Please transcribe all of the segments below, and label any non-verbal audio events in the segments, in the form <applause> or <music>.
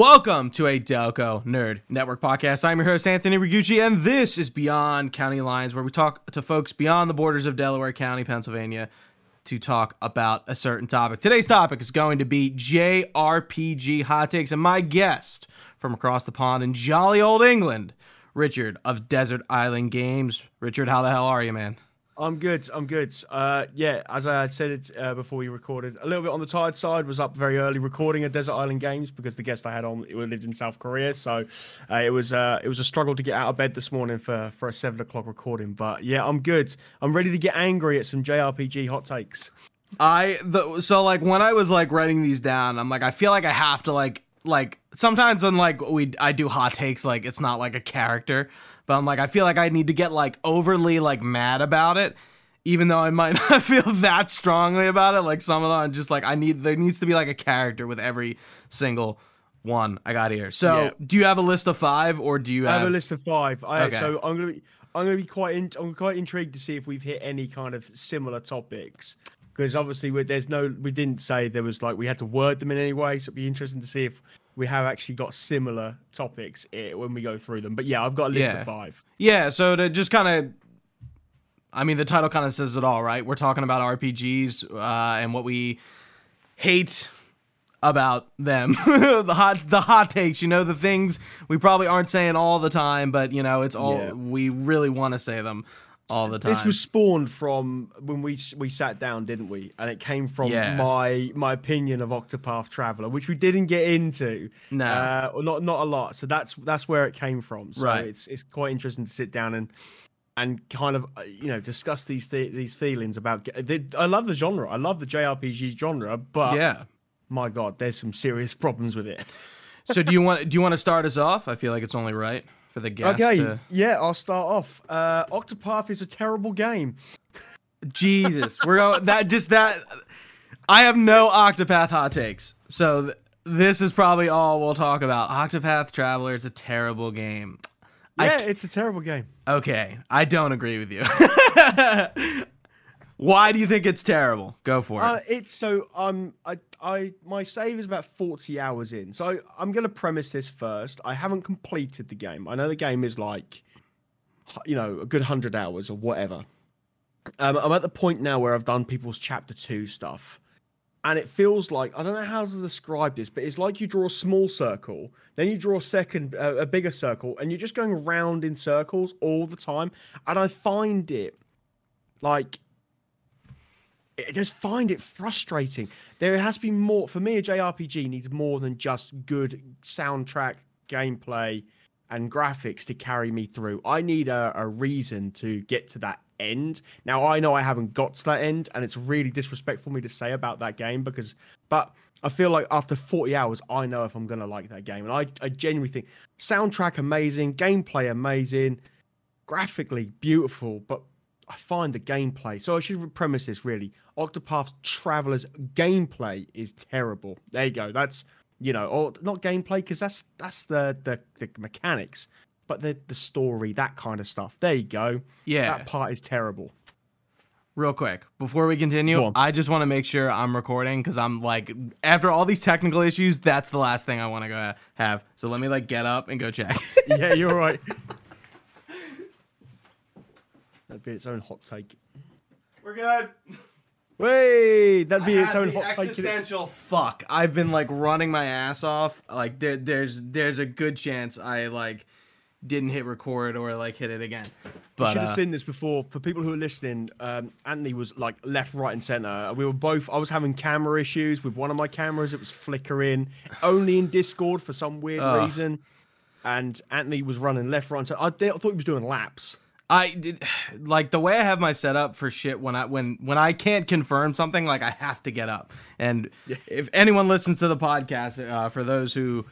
Welcome to a Delco Nerd Network podcast. I'm your host, Anthony Rigucci, and this is Beyond County Lines, where we talk to folks beyond the borders of Delaware County, Pennsylvania, to talk about a certain topic. Today's topic is going to be JRPG hot takes, and my guest from across the pond in jolly old England, Richard of Desert Island Games. Richard, how the hell are you, man? I'm good. I'm good. Uh, yeah, as I said it uh, before we recorded, a little bit on the tired side. Was up very early recording at Desert Island Games because the guest I had on lived in South Korea, so uh, it was uh, it was a struggle to get out of bed this morning for for a seven o'clock recording. But yeah, I'm good. I'm ready to get angry at some JRPG hot takes. I the so like when I was like writing these down, I'm like I feel like I have to like like sometimes when like we I do hot takes like it's not like a character, but I'm like I feel like I need to get like overly like mad about it, even though I might <laughs> not feel that strongly about it. Like some of them, just like I need there needs to be like a character with every single one I got here. So Yeah. do you have a list of five or do you I have, have a list of five. I, Okay. So I'm gonna be I'm gonna be quite in, I'm quite intrigued to see if we've hit any kind of similar topics because obviously there's no we didn't say there was like we had to word them in any way. So it'd be interesting to see if we have actually got similar topics eh, when we go through them. But yeah, I've got a list Yeah. of five. Yeah, so to just kind of, I mean, the title kind of says it all, right? We're talking about RPGs uh, and what we hate about them, <laughs> the hot, the hot takes. You know, the things we probably aren't saying all the time, but you know, it's all Yeah. we really want to say them all the time. This was spawned from when we we sat down, didn't we? And it came from Yeah. my my opinion of Octopath Traveler, which we didn't get into. No. uh, not not a lot. So that's that's where it came from. So Right. it's it's quite interesting to sit down and and kind of uh, you know discuss these th- these feelings about. The, I love the genre. I love the JRPG genre, but yeah. my god, there's some serious <laughs> problems with it. So do you want do you want to start us off? I feel like it's only right for the guest. okay, to- yeah, I'll start off. Uh, Octopath is a terrible game. Jesus, we're going that just that. I have no Octopath hot takes, so th- this is probably all we'll talk about. Octopath Traveler is a terrible game. Yeah, c- it's a terrible game. Okay, I don't agree with you. <laughs> Why do you think it's terrible? Go for it. Uh, it's so um I I my save is about 40 hours in. So I'm going to premise this first. I haven't completed the game. I know the game is like you know, a good 100 hours or whatever. Um, I'm at the point now where I've done people's chapter 2 stuff. And it feels like I don't know how to describe this, but it's like you draw a small circle, then you draw a second, uh, a bigger circle, and you're just going round in circles all the time. And I find it like I just find it frustrating. There has to be more for me. A JRPG needs more than just good soundtrack, gameplay, and graphics to carry me through. I need a, a reason to get to that end. Now I know I haven't got to that end, and it's really disrespectful for me to say about that game because, but I feel like after 40 hours, I know if I'm gonna like that game, and I, I genuinely think soundtrack amazing, gameplay amazing, graphically beautiful, but I find the gameplay. So I should premise this really. Octopath Traveler's gameplay is terrible. There you go. That's you know, or not gameplay because that's that's the, the the mechanics, but the the story, that kind of stuff. There you go. yeah. That part is terrible. Real quick, before we continue. I just want to make sure I'm recording because I'm like, after all these technical issues, that's the last thing I want to go have. So let me like get up and go check. <laughs> yeah, you're right. That'd be its own hot take. We're good. Wait, that'd be I its own the hot take. existential fuck. I've been like running my ass off. Like there, there's there's a good chance I like didn't hit record or like hit it again. You But should have uh, seen this before. For people who are listening, um, Anthony was like left, right, and center. We were both. I was having camera issues with one of my cameras. It was flickering, only in Discord for some weird Ugh. reason. And Anthony was running left, right, and center. I, I thought he was doing laps. I did <sighs> like the way I have my setup for shit when I when when I can't confirm something like I have to get up. And if anyone listens to the podcast, uh, for those who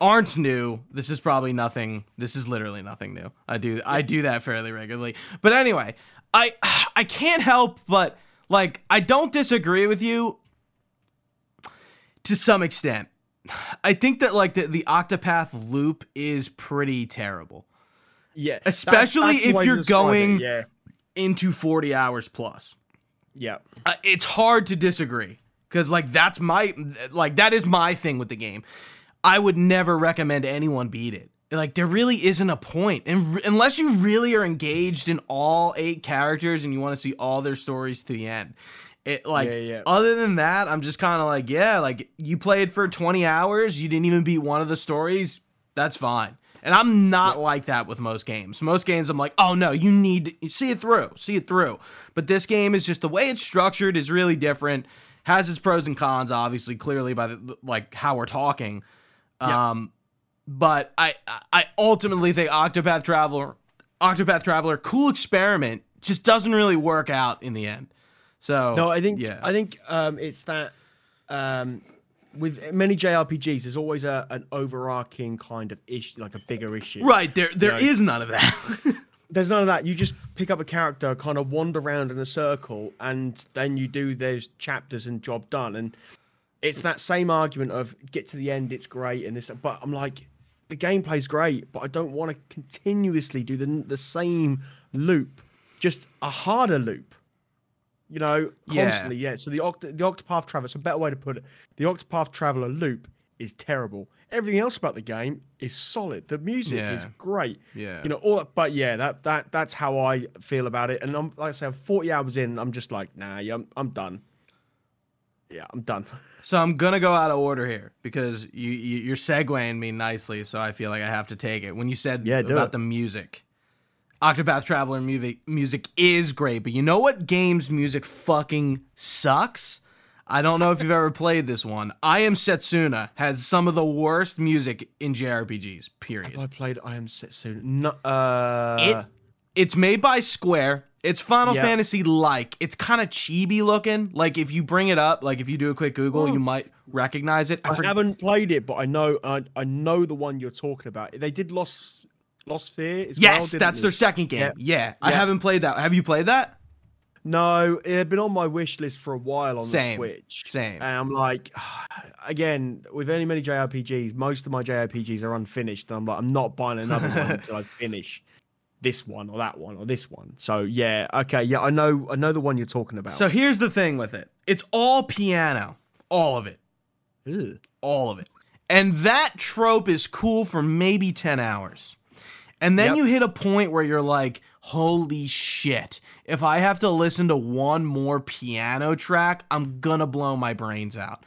aren't new, this is probably nothing. This is literally nothing new. I do I do that fairly regularly. But anyway, I <sighs> I can't help but like I don't disagree with you to some extent. <sighs> I think that like the, the Octopath loop is pretty terrible. Yeah, Especially that's the if you're going- Yeah, into 40 hours plus. yeah. Uh, it's hard to disagree because like that's my like that is my thing with the game. I would never recommend anyone beat it. Like there really isn't a point, and r- unless you really are engaged in all eight characters and you want to see all their stories to the end. It like Yeah, yeah. other than that, I'm just kind of like, yeah, like you played for 20 hours, you didn't even beat one of the stories. That's fine. And I'm not like that with most games. Most games, I'm like, oh no, you need to see it through, see it through. But this game is just the way it's structured is really different. Has its pros and cons, obviously, clearly by the like how we're talking. Yeah. Um, but I I ultimately think Octopath Traveler, Octopath Traveler, cool experiment, just doesn't really work out in the end. So No, I think yeah. I think um, it's that um, with many JRPGs, there's always a, an overarching kind of issue, like a bigger issue. right there there Yeah. is none of that. <laughs> There's none of that. You just pick up a character, kind of wander around in a circle, and then you do those chapters and job done. And it's that same argument of get to the end, it's great, and this. But I'm like, the gameplay's great, but I don't want to continuously do the the same loop, just a harder loop. You know, constantly. Yeah. So the Oct- the Octopath Traveler. So a better way to put it, the Octopath Traveler loop is terrible. Everything else about the game is solid. The music is great. yeah. You know, all that, but yeah, that that that's how I feel about it. And I'm like I say, I'm 40 hours in, I'm just like, nah, yeah, I'm, I'm done. Yeah, I'm done. <laughs> So I'm gonna go out of order here because you, you you're segueing me nicely, so I feel like I have to take it. When you said Yeah, about it. the music, Octopath Traveler music music is great, but you know what game's music fucking sucks? I don't know if you've ever played this one. I Am Setsuna has some of the worst music in JRPGs. Period. Have I played I Am Setsuna? No, uh, It it's made by Square. It's Final Yeah. Fantasy like. It's kind of chibi looking. Like if you bring it up, like if you do a quick Google, Oh. you might recognize it. I forg- haven't played it, but I know I, I know the one you're talking about. They did Lost Lost Sphear well. Yes, didn't that's their second game. Yeah. Yeah. I haven't played that. Have you played that? No, it had been on my wish list for a while on Same, the Switch. same. And I'm like, <sighs> again, with any many JRPGs, most of my JRPGs are unfinished. And I'm like, I'm not buying another one until I <laughs> finish this one or that one or this one. So yeah, okay, yeah, I know, I know the one you're talking about. So here's the thing with it. It's all piano. All of it. Ugh. All of it. And that trope is cool for maybe 10 hours. And then Yep. you hit a point where you're like, holy shit. If I have to listen to one more piano track, I'm gonna blow my brains out.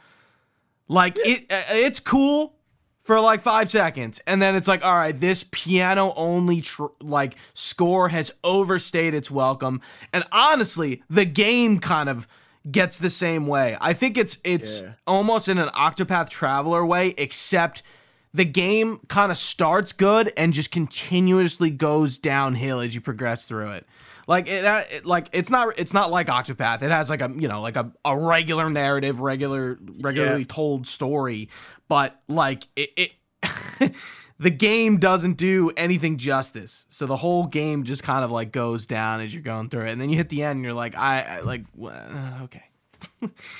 Like it uh, it's cool for like 5 seconds and then it's like all right this piano only tr- like score has overstayed its welcome and honestly the game kind of gets the same way. I think it's it's Yeah. almost in an Octopath Traveler way except the game kind of starts good and just continuously goes downhill as you progress through it. Like it, uh, it like it's not it's not like Octopath. It has like a you know like a, a regular narrative, regular regularly told story, but like it, it <laughs> the game doesn't do anything justice. So the whole game just kind of like goes down as you're going through it, and then you hit the end and you're like I, I like uh, okay.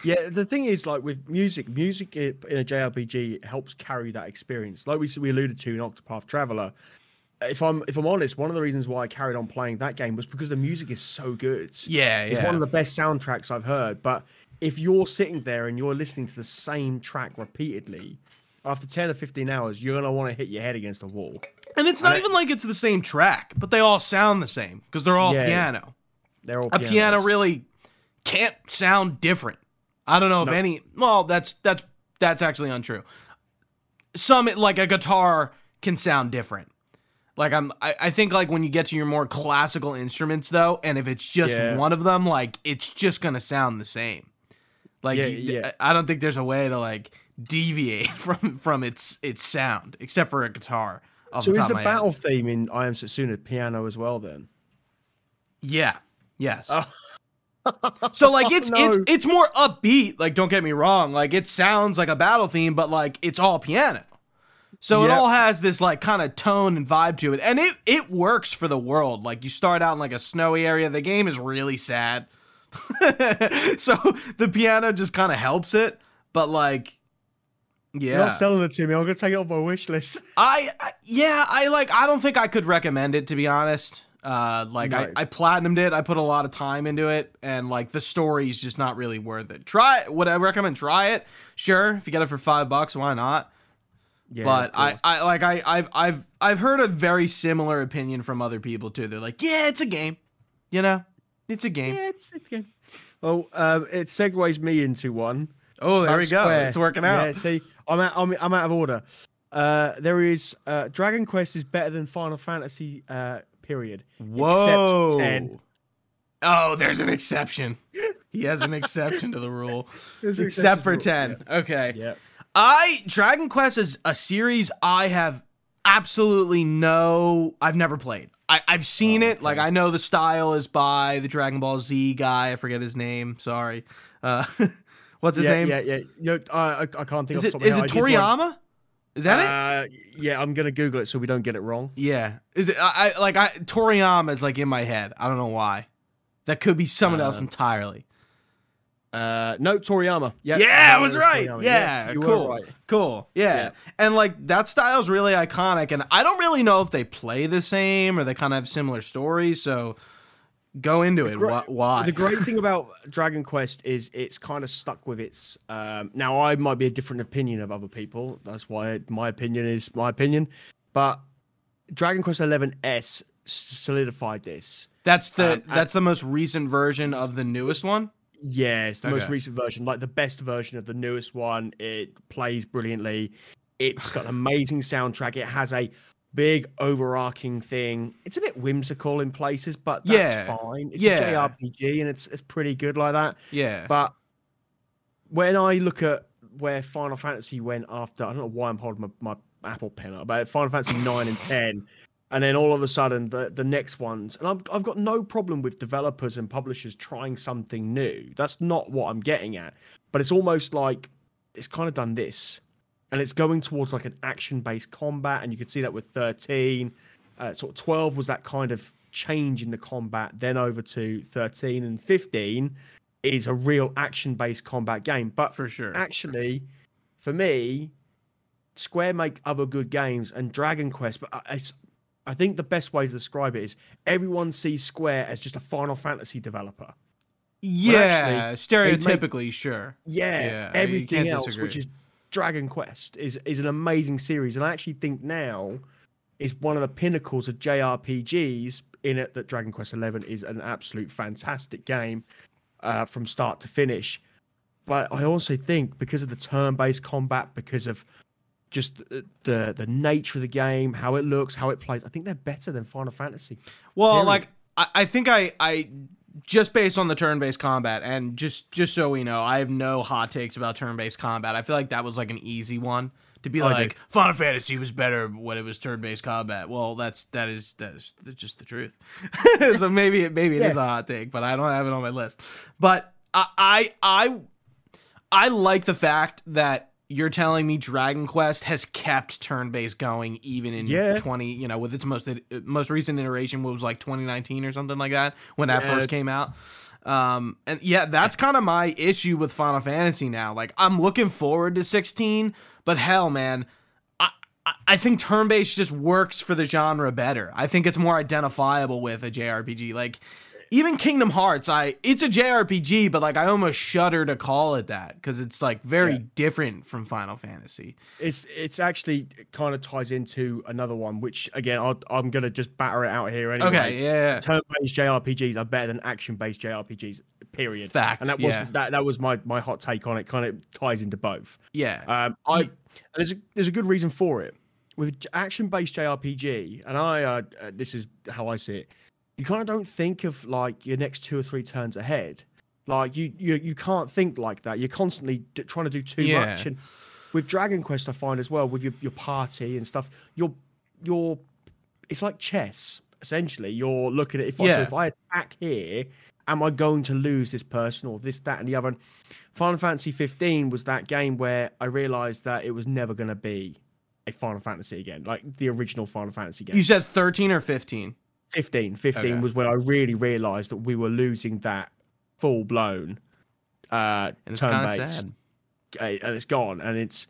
Yeah, the thing is, like with music, music eh, in a JRPG helps carry that experience. Like we we alluded to in Octopath Traveler. If I'm if I'm honest, one of the reasons why I carried on playing that game was because the music is so good. Yeah, It's one of the best soundtracks I've heard. But if you're sitting there and you're listening to the same track repeatedly, after 10 or 15 hours, you're gonna want to hit your head against a wall. and it's not and it- even like it's the same track, but they all sound the same because they're all Yeah. piano. They're all a piano really can't sound different. I don't know if No. any. Well, that's that's that's actually untrue. Some like a guitar can sound different. Like I'm, I, I think like when you get to your more classical instruments though, and if it's just Yeah. one of them, like it's just gonna sound the same. Like Yeah, you- yeah. I don't think there's a way to like deviate <laughs> from from its its sound except for a guitar. So the is the my head. battle theme in I Am Setsuna piano as well then? Yeah. Yes. Oh. So like <laughs> oh, it's No. it's it's more upbeat. Like don't get me wrong. Like it sounds like a battle theme, but like it's all piano. So it all has this like kind of tone and vibe to it, and it it works for the world. Like you start out in like a snowy area. The game is really sad, <laughs> so the piano just kind of helps it. But like, You're yeah, not selling it to me. I'm gonna take it off my wish list. I, I yeah, I like I don't think I could recommend it to be honest. Uh like I. I platinumed it, I put a lot of time into it, and like the story's just not really worth it. Try it. Would I recommend try it? Sure. If you get it for five bucks, why not? Yeah, but I. I like I I've I've I've heard a very similar opinion from other people too. They're like, yeah, it's a game, you know, it's a game. yeah, it's it's good. Well, um, it segues me into one. Oh, there About we go. Square. It's working out. Yeah, see, I'm out, I'm, I'm out of order. Uh, there is uh, Dragon Quest is better than Final Fantasy. Uh, period. Whoa. 10. Oh, there's an exception. He has an exception to the rule, <laughs> except for exception ten. Okay. Yeah. I Dragon Quest is a series I have absolutely no. I've never played. I, I've seen Oh, it. Like. I know the style is by the Dragon Ball Z guy. I forget his name. Sorry. Uh, <laughs> what's his yeah, name? Yeah, yeah. Know, I, I, can't think Is of it is it Toriyama? Is that it? Uh, yeah, I'm gonna Google it so we don't get it wrong. Yeah. Is it? I, I like I Toriyama is like in my head. I don't know why. That could be someone else Uh, entirely. Uh, no, Toriyama. Yeah, Yeah, I was right. Toriyama. Yeah, Yes, cool. right. Cool. Yeah. Yeah. And like that style's really iconic and I don't really know if they play the same or they kind of have similar stories, so go into it. gra- Why? The great thing about Dragon Quest is it's kind of stuck with its. Um, now, I might be a different opinion of other people. That's why my opinion is my opinion. But Dragon Quest XI S solidified this. that's the um, I- that's the most recent version of the newest one. Yeah, it's the most recent version, like the best version of the newest one. It plays brilliantly. It's got an amazing soundtrack. It has a big overarching thing. It's a bit whimsical in places, but that's Yeah. fine. It's Yeah. a JRPG and it's it's pretty good like that. Yeah. But when I look at where Final Fantasy went after, I don't know why I'm holding my, my Apple pen up, but Final Fantasy 9 and <laughs> 10, and then all of a sudden the, the next ones, and I've, I've got no problem with developers and publishers trying something new. That's not what I'm getting at. But it's almost like it's kind of done this, and it's going towards like an action based combat, and you can see that with 13. Uh, sort of 12 was that kind of change in the combat, then over to 13 and 15 is a real action based combat game. But for sure. actually, for me, Square make other good games and Dragon Quest, but I, it's- I think the best way to describe it is everyone sees Square as just a Final Fantasy developer. yeah, actually, they make- stereotypically, sure. Yeah, Yeah, everything else, disagree. which is Dragon Quest, is is an amazing series, and I actually think now is one of the pinnacles of JRPGs. In it, that Dragon Quest Eleven is an absolute fantastic game uh, from start to finish. But I also think because of the turn-based combat, because of just the, the the nature of the game, how it looks, how it plays, I think they're better than Final Fantasy. Well, Period. like I, I think I I just based on the turn-based combat and just just so we know, I have no hot takes about turn-based combat. I feel like that was like an easy one to be do. like Final Fantasy was better when it was turn-based combat. Well, that's that is that is that's just the truth. <laughs> so maybe it maybe it is Yeah. a hot take, but I don't have it on my list. But I I I, I like the fact that you're telling me Dragon Quest has kept turn-based going even in Yeah. 20, you know, with its most most recent iteration was like 2019 or something like that when that Yeah. first came out. Um and yeah, that's kind of my issue with Final Fantasy now. Like I'm looking forward to 16, but hell man, I I- I think turn-based just works for the genre better. I think it's more identifiable with a JRPG. Like even Kingdom Hearts, I it's a JRPG, but like I almost shudder to call it that because it's like very Yeah. different from Final Fantasy. It's it's actually kind of ties into another one, which again I'll, I'm gonna just batter it out here anyway. Okay, yeah, turn-based JRPGs are better than action-based JRPGs. Period. fact. And that was yeah, that that was my my hot take on it. Kind of ties into both. yeah, Um, I and there's a, there's a good reason for it with action-based JRPG, and I uh, uh, this is how I see it. You kind of don't think of like your next two or three turns ahead. Like you you you can't think like that. You're constantly d- trying to do too Yeah. much. And with Dragon Quest, I find as well with your, your party and stuff, you're you're it's like chess essentially. You're looking at if I, so if I attack here, am I going to lose this person or this that and the other? And Final Fantasy 15 was that game where I realized that it was never going to be a Final Fantasy again, like the original Final Fantasy game. You said 13 or 15? 15. 15 Okay. was when I really realized that we were losing that full blown uh, And turn based. and it's gone. And it's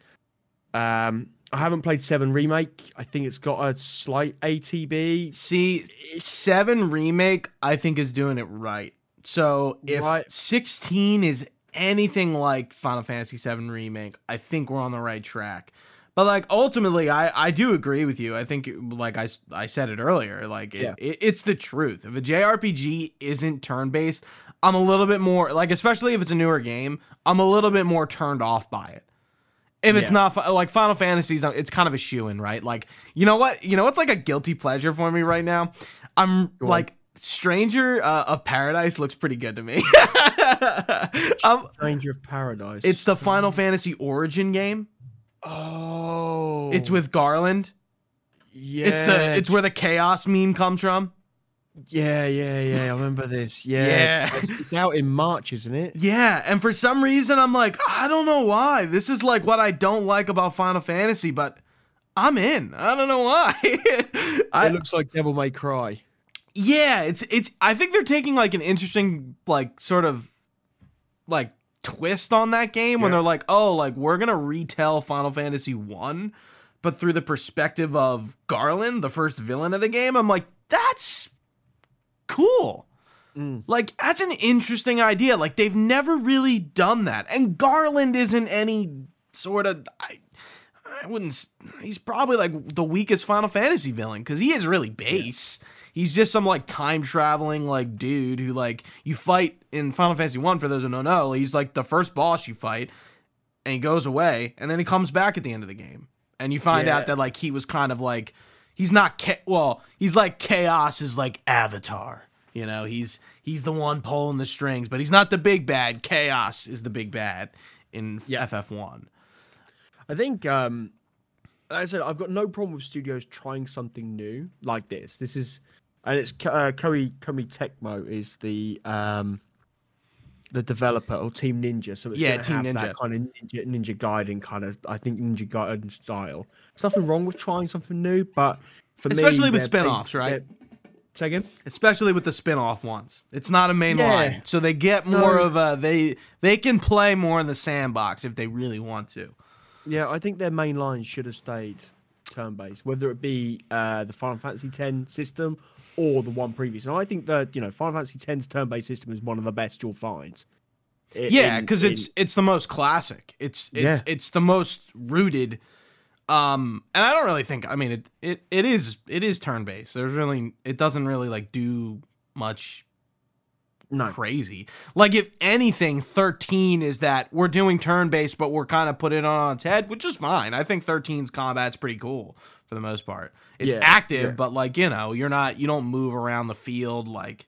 um, I haven't played Seven remake. I think it's got a slight ATB. See, 7 remake I think is doing it right. So if Right. 16 is anything like Final Fantasy 7 remake, I think we're on the right track. But like ultimately, I I do agree with you. I think like I I said it earlier, like it, Yeah. it, it's the truth. If a JRPG isn't turn based, I'm a little bit more like, especially if it's a newer game, I'm a little bit more turned off by it. If it's Yeah. not like Final Fantasies, it's kind of a shoe in, right? Like you know what, you know what's like a guilty pleasure for me right now. I'm Go on. like Stranger uh, of Paradise looks pretty good to me. <laughs> um, Stranger of Paradise. it's the Final Fantasy Origin game. Oh, It's with Garland. yeah. It's the it's where the chaos meme comes from. yeah, yeah, yeah. I remember this. Yeah, <laughs> Yeah. It's, it's out in March, isn't it? Yeah, and for some reason I'm like, I don't know why. This is like what I don't like about Final Fantasy, but I'm in. I don't know why. <laughs> I, it looks like Devil May Cry. yeah, it's it's I think they're taking like an interesting like sort of like twist on that game when they're like, "Oh, like we're going to retell Final Fantasy 1 but through the perspective of Garland, the first villain of the game." I'm like, "That's cool." Mm. Like that's an interesting idea. Like they've never really done that. And Garland isn't any sort of I I wouldn't he's probably like the weakest Final Fantasy villain cuz he is really base. He's just some like time traveling like dude who like you fight in Final Fantasy 1 for those who don't know. He's like the first boss you fight and he goes away and then he comes back at the end of the game. And you find Yeah. out that like he was kind of like he's not cha- well, he's like chaos is like avatar. You know, he's he's the one pulling the strings, but he's not the big bad. Chaos is the big bad in Yeah. FF1. I think, um, like I said, I've got no problem with studios trying something new like this. This is, and it's uh, Koei Koei Tecmo is the um, the developer or Team Ninja. So it's Yeah, Team have Ninja. that kind of Ninja, Ninja Gaiden kind of. I think Ninja Gaiden style. There's nothing wrong with trying something new, but for me, Especially with they're spin-offs, right? again? Especially with the spin-off ones. It's not a main Yeah. line. So they get more No. of a they they can play more in the sandbox if they really want to. Yeah, I think their main line should have stayed turn-based, whether it be uh, the Final Fantasy X system or the one previous. And I think that you know Final Fantasy X's turn-based system is one of the best you'll find. I- Yeah, because it's it's the most classic. It's it's Yeah. it's the most rooted. Um, and I don't really think. I mean, it it, it is it is turn based. There's really it doesn't really like do much no. crazy. Like if anything, thirteen is that we're doing turn based, but we're kind of putting it on its head, which is fine. I think 13's combat's pretty cool for the most part. It's Yeah, active, yeah. but like you know, you're not you don't move around the field like.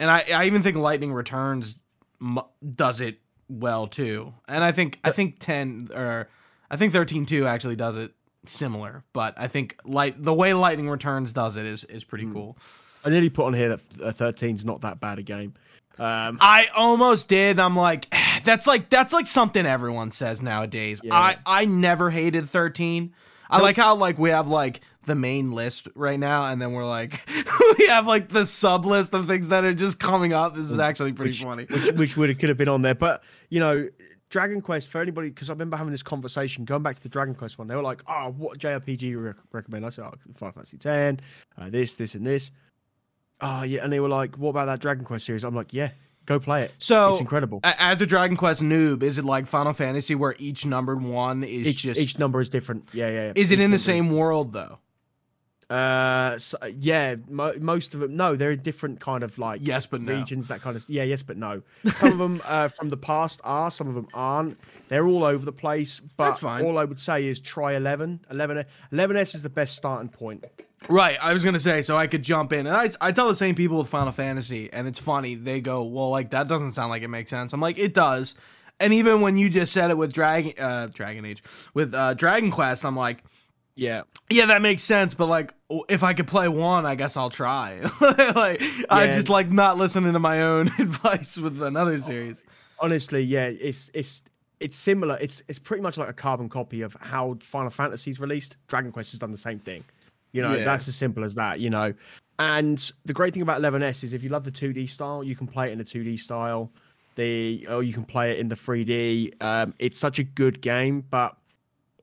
And I I even think Lightning Returns does it well too, and I think I think ten or I think thirteen two actually does it similar, but I think light the way Lightning Returns does it is is pretty cool. I nearly put on here that uh, 13's not that bad a game. Um, I almost did. I'm like, <sighs> that's like that's like something everyone says nowadays. Yeah. I I never hated 13. I like how like we have like the main list right now, and then we're like <laughs> we have like the sub list of things that are just coming up. This is actually pretty funny. which which <laughs> would have could have been on there. But you know, Dragon Quest for anybody because I remember having this conversation going back to the Dragon Quest one. They were like, "Oh, what JRPG you rec- recommend?" I said, "Oh, Final Fantasy X, uh, this, this, and this." Oh yeah, and they were like, "What about that Dragon Quest series?" I'm like, "Yeah, go play it. So it's incredible. as a Dragon Quest noob, is it like Final Fantasy where each numbered one is Each just each number is different. Yeah, yeah. yeah. is it Each in the same world though? Uh, so, yeah, mo- most of them. No, they're in different kind of like Yes, but no. regions, that kind of. Yeah, yes, but no. Some of them uh, from the past are, some of them aren't. They're all over the place. But all I would say is try 11. 11. 11s is the best starting point. Right, I was gonna say, so I could jump in, and I, I tell the same people with Final Fantasy, and it's funny. They go, "Well, like that doesn't sound like it makes sense." I'm like, "It does," and even when you just said it with Dragon, uh, Dragon Age, with uh, Dragon Quest, I'm like, Yeah. "Yeah, that makes sense," but like, if I could play one, I guess I'll try. <laughs> like, I Yeah. just like not listening to my own <laughs> advice with another series. Honestly, yeah, it's it's it's similar. It's it's pretty much like a carbon copy of how Final Fantasy's released. Dragon Quest has done the same thing. You know, Yeah. that's as simple as that. You know, and the great thing about 11s is if you love the 2D style, you can play it in the 2D style. The or you can play it in the 3D. Um, it's such a good game, but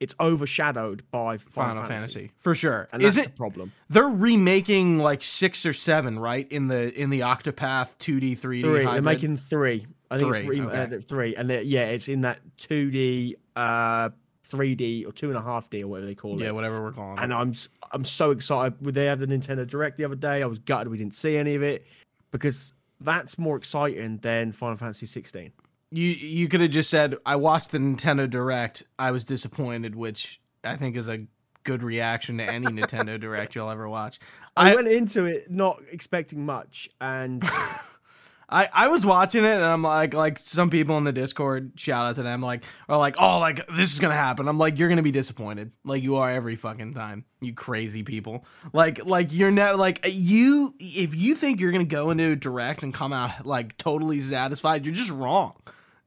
it's overshadowed by Final, Final Fantasy. for sure. and Is that's it? the problem. They're remaking like six or seven, right? In the in the Octopath 2D 3D Three. They're making three. I think Three, it's three, okay. uh, three, and yeah, it's in that 2D uh, 3D or two and a half D or whatever they call Yeah, it. Yeah, whatever we're calling And it. I'm I'm so excited. They had the Nintendo Direct the other day. I was gutted we didn't see any of it because that's more exciting than Final Fantasy 16. You you could have just said I watched the Nintendo Direct. I was disappointed, which I think is a good reaction to any Nintendo <laughs> Direct you'll ever watch. I, I- went into it not expecting much, and <laughs> I, I was watching it and I'm like like some people in the Discord shout out to them like are like oh like this is gonna happen I'm like you're gonna be disappointed like you are every fucking time you crazy people like like you're not like you if you think you're gonna go into a direct and come out like totally satisfied you're just wrong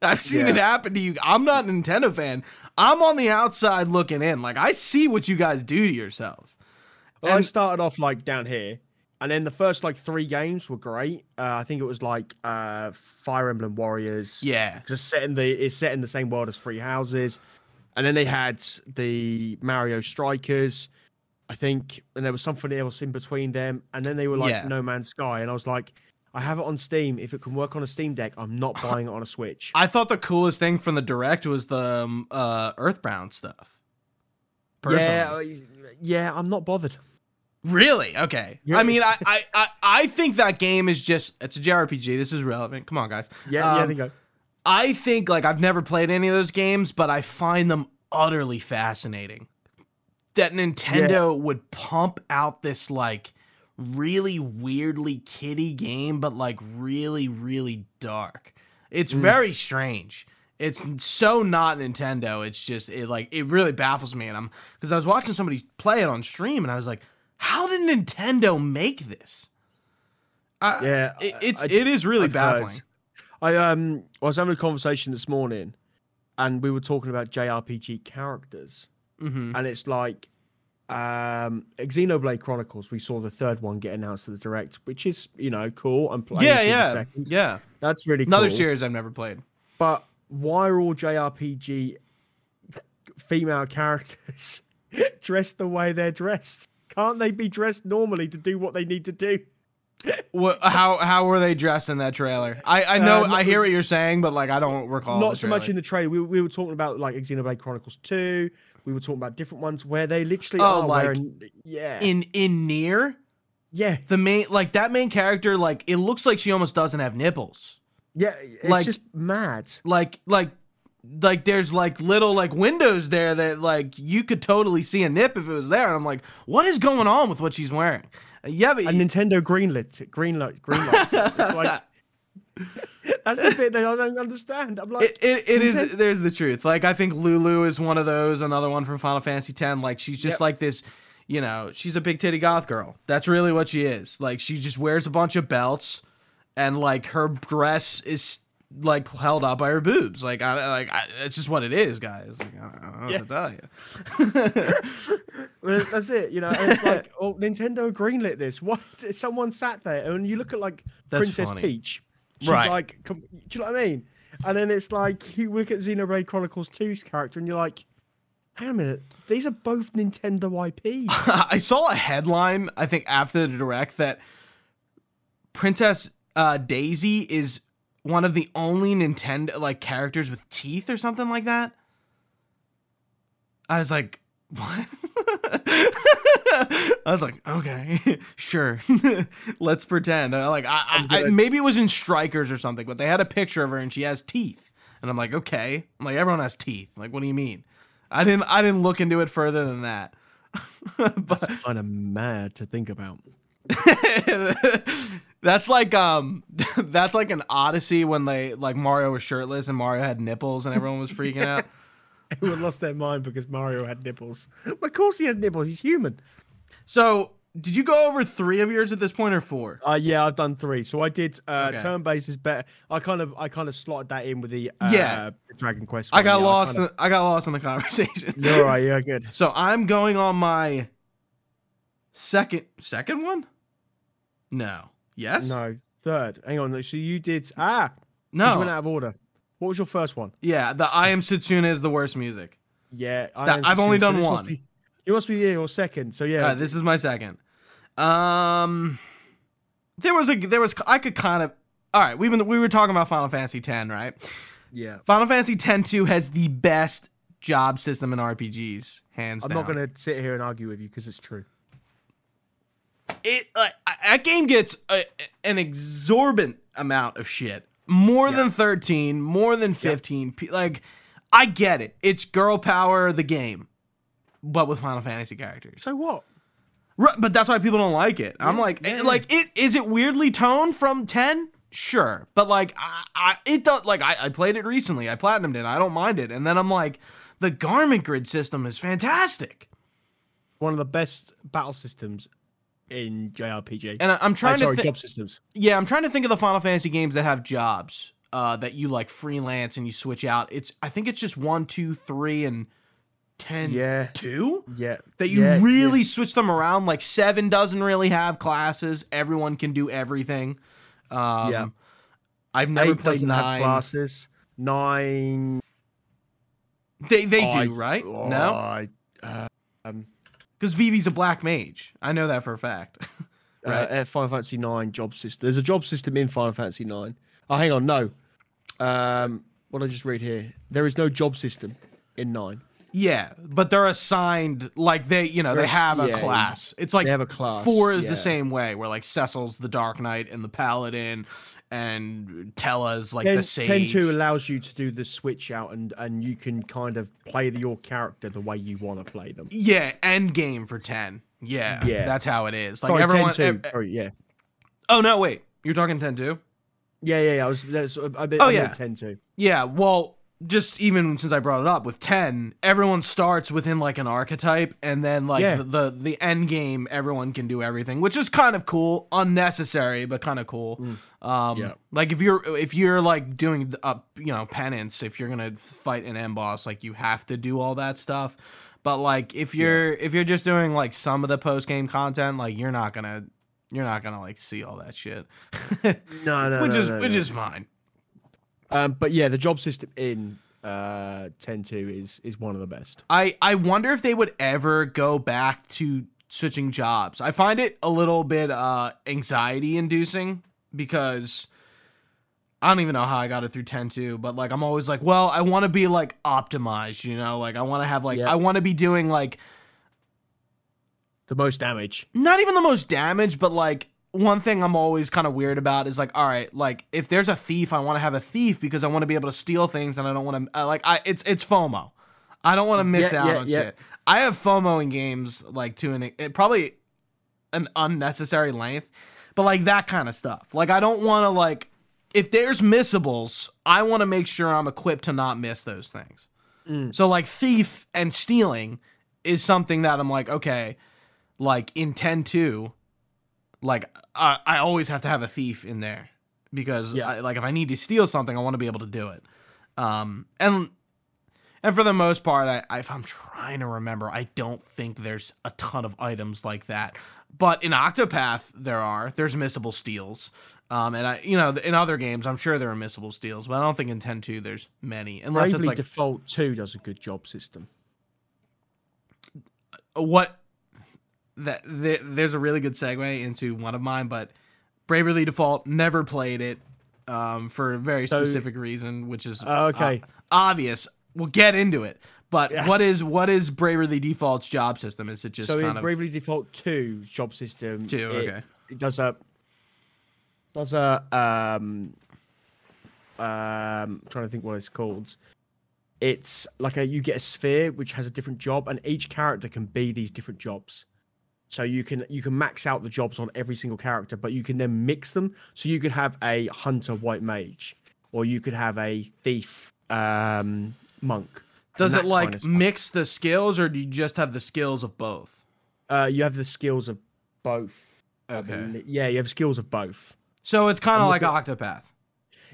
I've seen it happen to you. I'm not a Nintendo fan. I'm on the outside looking in. Like I see what you guys do to yourselves. Well, I started off like down here, and then the first like three games were great. Uh, I think it was like uh, Fire Emblem Warriors. yeah. Just set in the it's set in the same world as Three Houses, and then they had the Mario Strikers, I think, and there was something else in between them, and then they were like Yeah. No Man's Sky, and I was like, I have it on Steam. If it can work on a Steam Deck, I'm not buying it on a Switch. I thought the coolest thing from the direct was the um, uh, Earthbound stuff. Personally. yeah, I- yeah, I'm not bothered. Really? Okay. Yeah. I mean, I, I, I, I think that game is just it's a JRPG. This is relevant. Come on, guys. Yeah, yeah, Um, they go. I think like I've never played any of those games, but I find them utterly fascinating. That Nintendo would pump out this like really weirdly kiddie game, but like really, really dark. It's Mm. very strange. It's so not Nintendo. It's just it like it really baffles me, and I'm because I was watching somebody play it on stream, and I was like, how did Nintendo make this? I, Yeah, it, it's I- it is really I've heard. baffling. I um I was having a conversation this morning, and we were talking about JRPG characters. hmm and it's like um Xenoblade Chronicles. We saw the third one get announced to the direct, which is you know cool. I'm playing Yeah, yeah, second. yeah. That's really cool. Another cool. series I've never played. But why are all JRPG female characters <laughs> dressed the way they're dressed? Can't they be dressed normally to do what they need to do? <laughs> What? How? How were they dressed in that trailer? I I know Um, I hear what you're saying, but like I don't recall. Not so much in the trailer. We, we were talking about like Xenoblade Chronicles 2. We were talking about different ones where they literally Oh, are like wearing yeah. in in near yeah. the main like that main character like it looks like she almost doesn't have nipples. Yeah. It's like- just mad. Like like like there's like little like windows there that like you could totally see a nip if it was there, and I'm like, what is going on with what she's wearing? Uh, Yeah, but and Nintendo greenlit it, greenlight, greenlight. it. It's like <laughs> that's the bit that I don't understand. I'm like, it, it, it is there's the truth like i think lulu is one of those another one from final fantasy 10 like she's just Yep. like this you know she's a big titty goth girl that's really what she is like she just wears a bunch of belts and like her dress is like held up by her boobs like i like I, it's just what it is guys like, i don't know Yeah. what to tell you <laughs> well, that's it. You know, and it's like, oh, Nintendo greenlit this. What? Someone sat there, and you look at like That's Princess funny. Peach. She's Right. like, do you know what I mean? And then it's like you look at Xenoblade Chronicles 2's character, and you're like, hang on a minute, these are both Nintendo IPs. <laughs> I saw a headline, I think after the direct, that Princess uh, Daisy is one of the only Nintendo like characters with teeth or something like that. I was like, <laughs> what? <laughs> I was like, okay, <laughs> sure, <laughs> let's pretend. I, like, I, I, I, maybe it was in Strikers or something, but they had a picture of her and she has teeth, and I'm like, okay, I'm like, everyone has teeth. Like, what do you mean? I didn't, I didn't look into it further than that. but That's kind of mad to think about. that's like um that's like an odyssey when they like mario was shirtless and mario had nipples and everyone was freaking out Everyone lost their mind because Mario had nipples. Of course he has nipples. He's human. So did you go over three of yours at this point or four Uh, yeah, I've done three. So I did. Uh, Okay. Turn based is better. I kind of, I kind of slotted that in with the uh, Yeah. Dragon Quest. i got yeah, lost kinda- in, i got lost in the conversation <laughs> You're all right. Yeah, good. so i'm going on my second second one no yes No, third. Hang on. So you did. Ah, you no went out of order. What was your first one? yeah the i am setsuna is the worst music Yeah, I that, I've only so done one. Be- You must be your second. So yeah, Uh, this is my second. Um, there was a there was I could kind of all right. We've been we were talking about Final Fantasy X, right? yeah. Final Fantasy X two has the best job system in RPGs, hands I'm down. not going to sit here and argue with you because it's true. it like that game gets a, an exorbitant amount of shit more than 13 more than 15 P- like i get it it's girl power the game but with final fantasy characters So what? Right, but that's why people don't like it i'm like yeah, eh, yeah. like it is it weirdly toned from 10 sure but like i, I it don't like I, I played it recently i platinumed it i don't mind it and then i'm like the garment grid system is fantastic One of the best battle systems in JRPG. and I, i'm Oh, trying sorry, to thi- job systems. Yeah, I'm trying to think of the Final Fantasy games that have jobs uh, that you like freelance and you switch out. It's I think it's just one, two, three, and ten. Yeah. two Yeah. that you yeah, really yeah. switch them around. Like seven doesn't really have classes. Everyone can do everything. Um, Yeah. I've never Eight played doesn't have nine. classes. Nine. They they I- do right? oh, No, I, uh, um, because Vivi's a black mage. I know that for a fact. <laughs> Right. uh, Final Fantasy Nine job system. There's a job system in Final Fantasy Nine. Oh, hang on, no. Um, what did I just read here? There is no job system in Nine. Yeah, but they're assigned like they you know they have a yeah, class. It's like They have a class. Four is yeah. the same way, where like Cecil's the Dark Knight and the Paladin, and Tellah's like 10, the Sage. 10 2 allows you to do the switch out and and you can kind of play the, your character the way you want to play them. yeah, end game for ten. Yeah, Yeah. that's how it is. Like Sorry, everyone. 10 2. ev- Sorry, yeah. oh no, wait, you're talking ten two. Yeah, yeah, yeah. I was that's a bit Oh, I yeah. 10 2. Yeah, well, just even since I brought it up with ten, everyone starts within like an archetype, and then like Yeah. the, the the end game, everyone can do everything, which is kind of cool, unnecessary but kind of cool. Um, Yeah. like if you're if you're like doing a you know penance, if you're gonna fight an end boss, like you have to do all that stuff. But like if you're if you're just doing like some of the post game content, like you're not gonna you're not gonna like see all that shit, <laughs> No, no, which no, is no, which no. is fine. Um, but yeah, the job system in uh 10 2 is is one of the best. I I wonder if they would ever go back to switching jobs. I find it a little bit uh anxiety inducing because I don't even know how I got it through 10-2, but like I'm always like, well, I want to be like optimized, you know? Like I want to have like Yeah. I want to be doing like The most damage. not even the most damage, but like one thing I'm always kind of weird about is like, all right, like if there's a thief, I want to have a thief because I want to be able to steal things and I don't want to like I it's it's FOMO. I don't want to miss Yeah, out yeah, on yeah. shit. I have FOMO in games like to an it probably an unnecessary length, but like that kind of stuff. Like I don't want to like if there's missables, I want to make sure I'm equipped to not miss those things. Mm. So like thief and stealing is something that I'm like, okay, like in 10-2, like I, I always have to have a thief in there because Yeah. I, like if I need to steal something, I want to be able to do it. Um, and and for the most part, I, if I'm trying to remember, I don't think there's a ton of items like that. But in Octopath, there are. There's missable steals. Um, and I, you know, in other games, I'm sure there are missable steals, but I don't think in 10-2 there's many, unless Bravely it's like Default 2 does a good job system. what that th- there's a really good segue into one of mine, but Bravely Default never played it um, for a very So- specific reason, which is Oh, okay. uh, obvious. We'll get into it. But Yeah. what is what is Bravely Default's job system? Is it just so in kind of Bravely Default 2 job system, Two, it, okay. it does a does a um um I'm trying to think what it's called. It's like a you get a sphere which has a different job, and each character can be these different jobs. So you can you can max out the jobs on every single character, but you can then mix them. So you could have a hunter white mage, or you could have a thief um monk. does it like kind of mix the skills, or do you just have the skills of both? Uh, you have the skills of both. Okay. Yeah, you have skills of both. So it's kind of like looking- Octopath.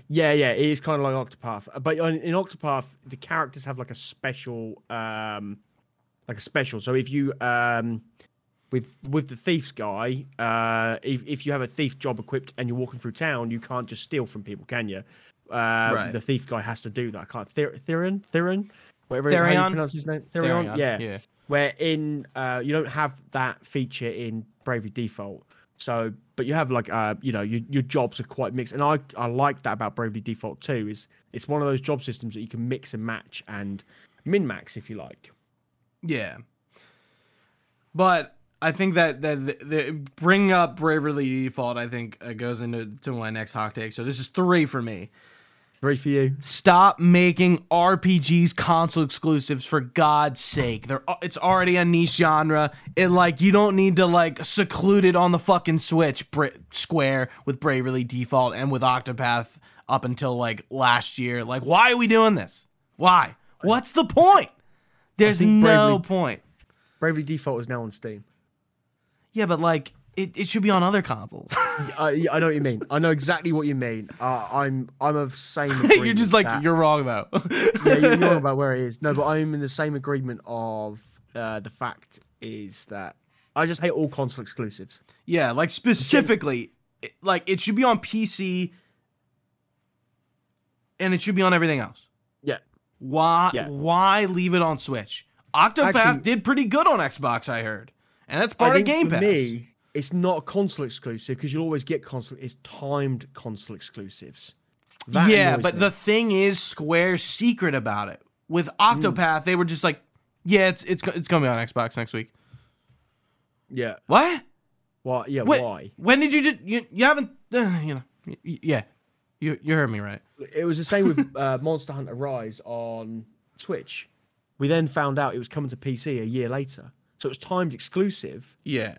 Yeah, yeah, it is kind of like Octopath, but in Octopath, the characters have like a special, um, like a special. So if you, um, with with the thief's guy, uh, if if you have a thief job equipped and you're walking through town, you can't just steal from people, can you? Uh, Right. The thief guy has to do that. I can't. Ther- Theron, Theron, whatever how you pronounce his name. Therion, Therion, yeah. yeah. Where in uh, you don't have that feature in Bravely Default. So, but you have like uh, you know, your your jobs are quite mixed, and I I like that about Bravely Default too. Is it's one of those job systems that you can mix and match, and min max, if you like. Yeah. But I think that that the, the bring up Bravely Default, I think uh, goes into to my next hot take. So this is three for me. Three for you. Stop making RPGs console exclusives for God's sake. They're it's already a niche genre. It like you don't need to like seclude it on the fucking Switch Bra- Square with Bravely Default and with Octopath up until like last year. Like why are we doing this? Why? What's the point? There's no Bravely- point. Bravely Default is now on Steam. Yeah, but like it, it should be on other consoles. <laughs> I, I know what you mean. I know exactly what you mean. Uh, I'm I'm of same. Agreement <laughs> you're just like that- you're wrong though. <laughs> yeah, you're wrong about where it is. No, but I'm in the same agreement of uh, the fact is that I just hate all console exclusives. Yeah, like specifically, it- like it should be on PC, and it should be on everything else. Yeah. Why? Yeah. Why leave it on Switch? Octopath Actually- did pretty good on Xbox, I heard, and that's part of Game for Pass. me, it's not a console exclusive because you'll always get console. It's timed console exclusives. That yeah, but me. the thing is, Square's secret about it. With Octopath, they were just like, "Yeah, it's it's it's gonna be on Xbox next week." yeah, What? why? Yeah, Wait, why? When did you just you, you haven't uh, you know y- y- yeah you you heard me right It was the same with <laughs> uh, Monster Hunter Rise on Switch. We then found out it was coming to PC a year later, so it was timed exclusive yeah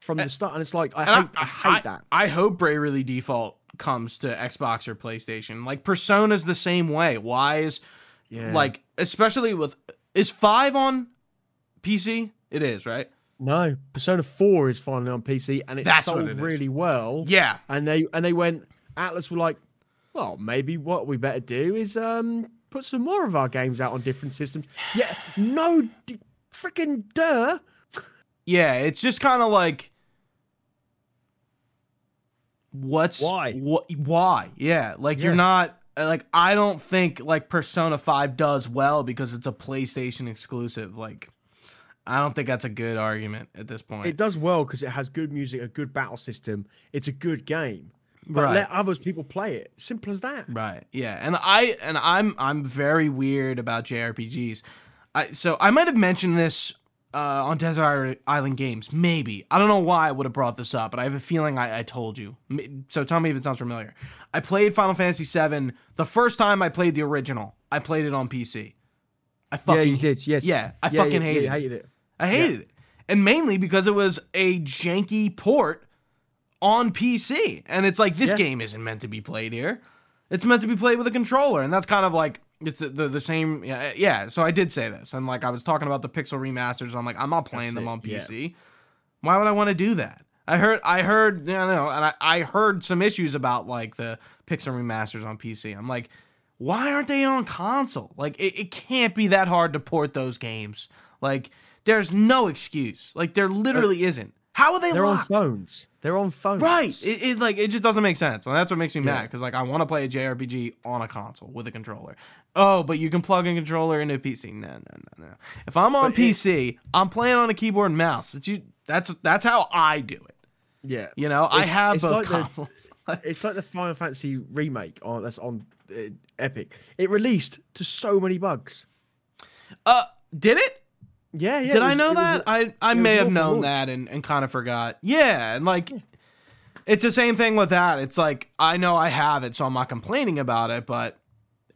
from the start. And it's like I hate, I, hate that. I hope Bravely Default comes to Xbox or PlayStation. Like Persona's the same way. Why is Yeah. like especially with is five on PC? It is right. No, Persona Four is finally on PC, and it That's sold it really well. Yeah, and they and they went. Atlus were like, well, maybe what we better do is um put some more of our games out on different systems. Yeah, no, freaking duh. yeah. It's just kind of like what's Why? What? Why? Yeah. Like you're not like I don't think like Persona Five does well because it's a PlayStation exclusive. Like I don't think that's a good argument at this point. It does well because it has good music, a good battle system. It's a good game. But Right. let others people play it. Simple as that. Right. Yeah. And I and I'm I'm very weird about JRPGs. I so I might have mentioned this uh, on Desert Island Games. Maybe I don't know why I would have brought this up, but I have a feeling I, I told you. So tell me if it sounds familiar. I played Final Fantasy VII the first time I played the original. I played it on PC. I fucking yeah, you did. Yes. Yeah, I Yeah, fucking yeah, hated yeah, it. hated it. I hated it. And mainly because it was a janky port on PC. And it's like, this Yeah. game isn't meant to be played here. It's meant to be played with a controller. And that's kind of like, it's the, the, the same. Yeah, eh, yeah. So I did say this. And like, I was talking about the Pixel remasters. I'm like, I'm not playing That's them it, on yeah. PC. Why would I want to do that? I heard, I heard, you know, and I, I heard some issues about like the Pixel remasters on PC. I'm like, why aren't they on console? Like, it, it can't be that hard to port those games. Like, there's no excuse. Like, there literally isn't. How are they They're on phones. They're on phones. Right. It, it like it just doesn't make sense. And that's what makes me mad because like I want to play a JRPG on a console with a controller. Oh, but you can plug a controller into a PC. No, no, no, no. If I'm on But it- PC, I'm playing on a keyboard and mouse. It's you. That's that's how I do it. Yeah. You know, I have it's both like the- consoles. <laughs> It's like the Final Fantasy remake on that's on uh, Epic. It released to so many bugs. uh, did it? Yeah, yeah. Did it I know was that? a- I may have known that and, and kind of forgot. Yeah, and like it's the same thing with that. It's like I know I have it, so I'm not complaining about it, but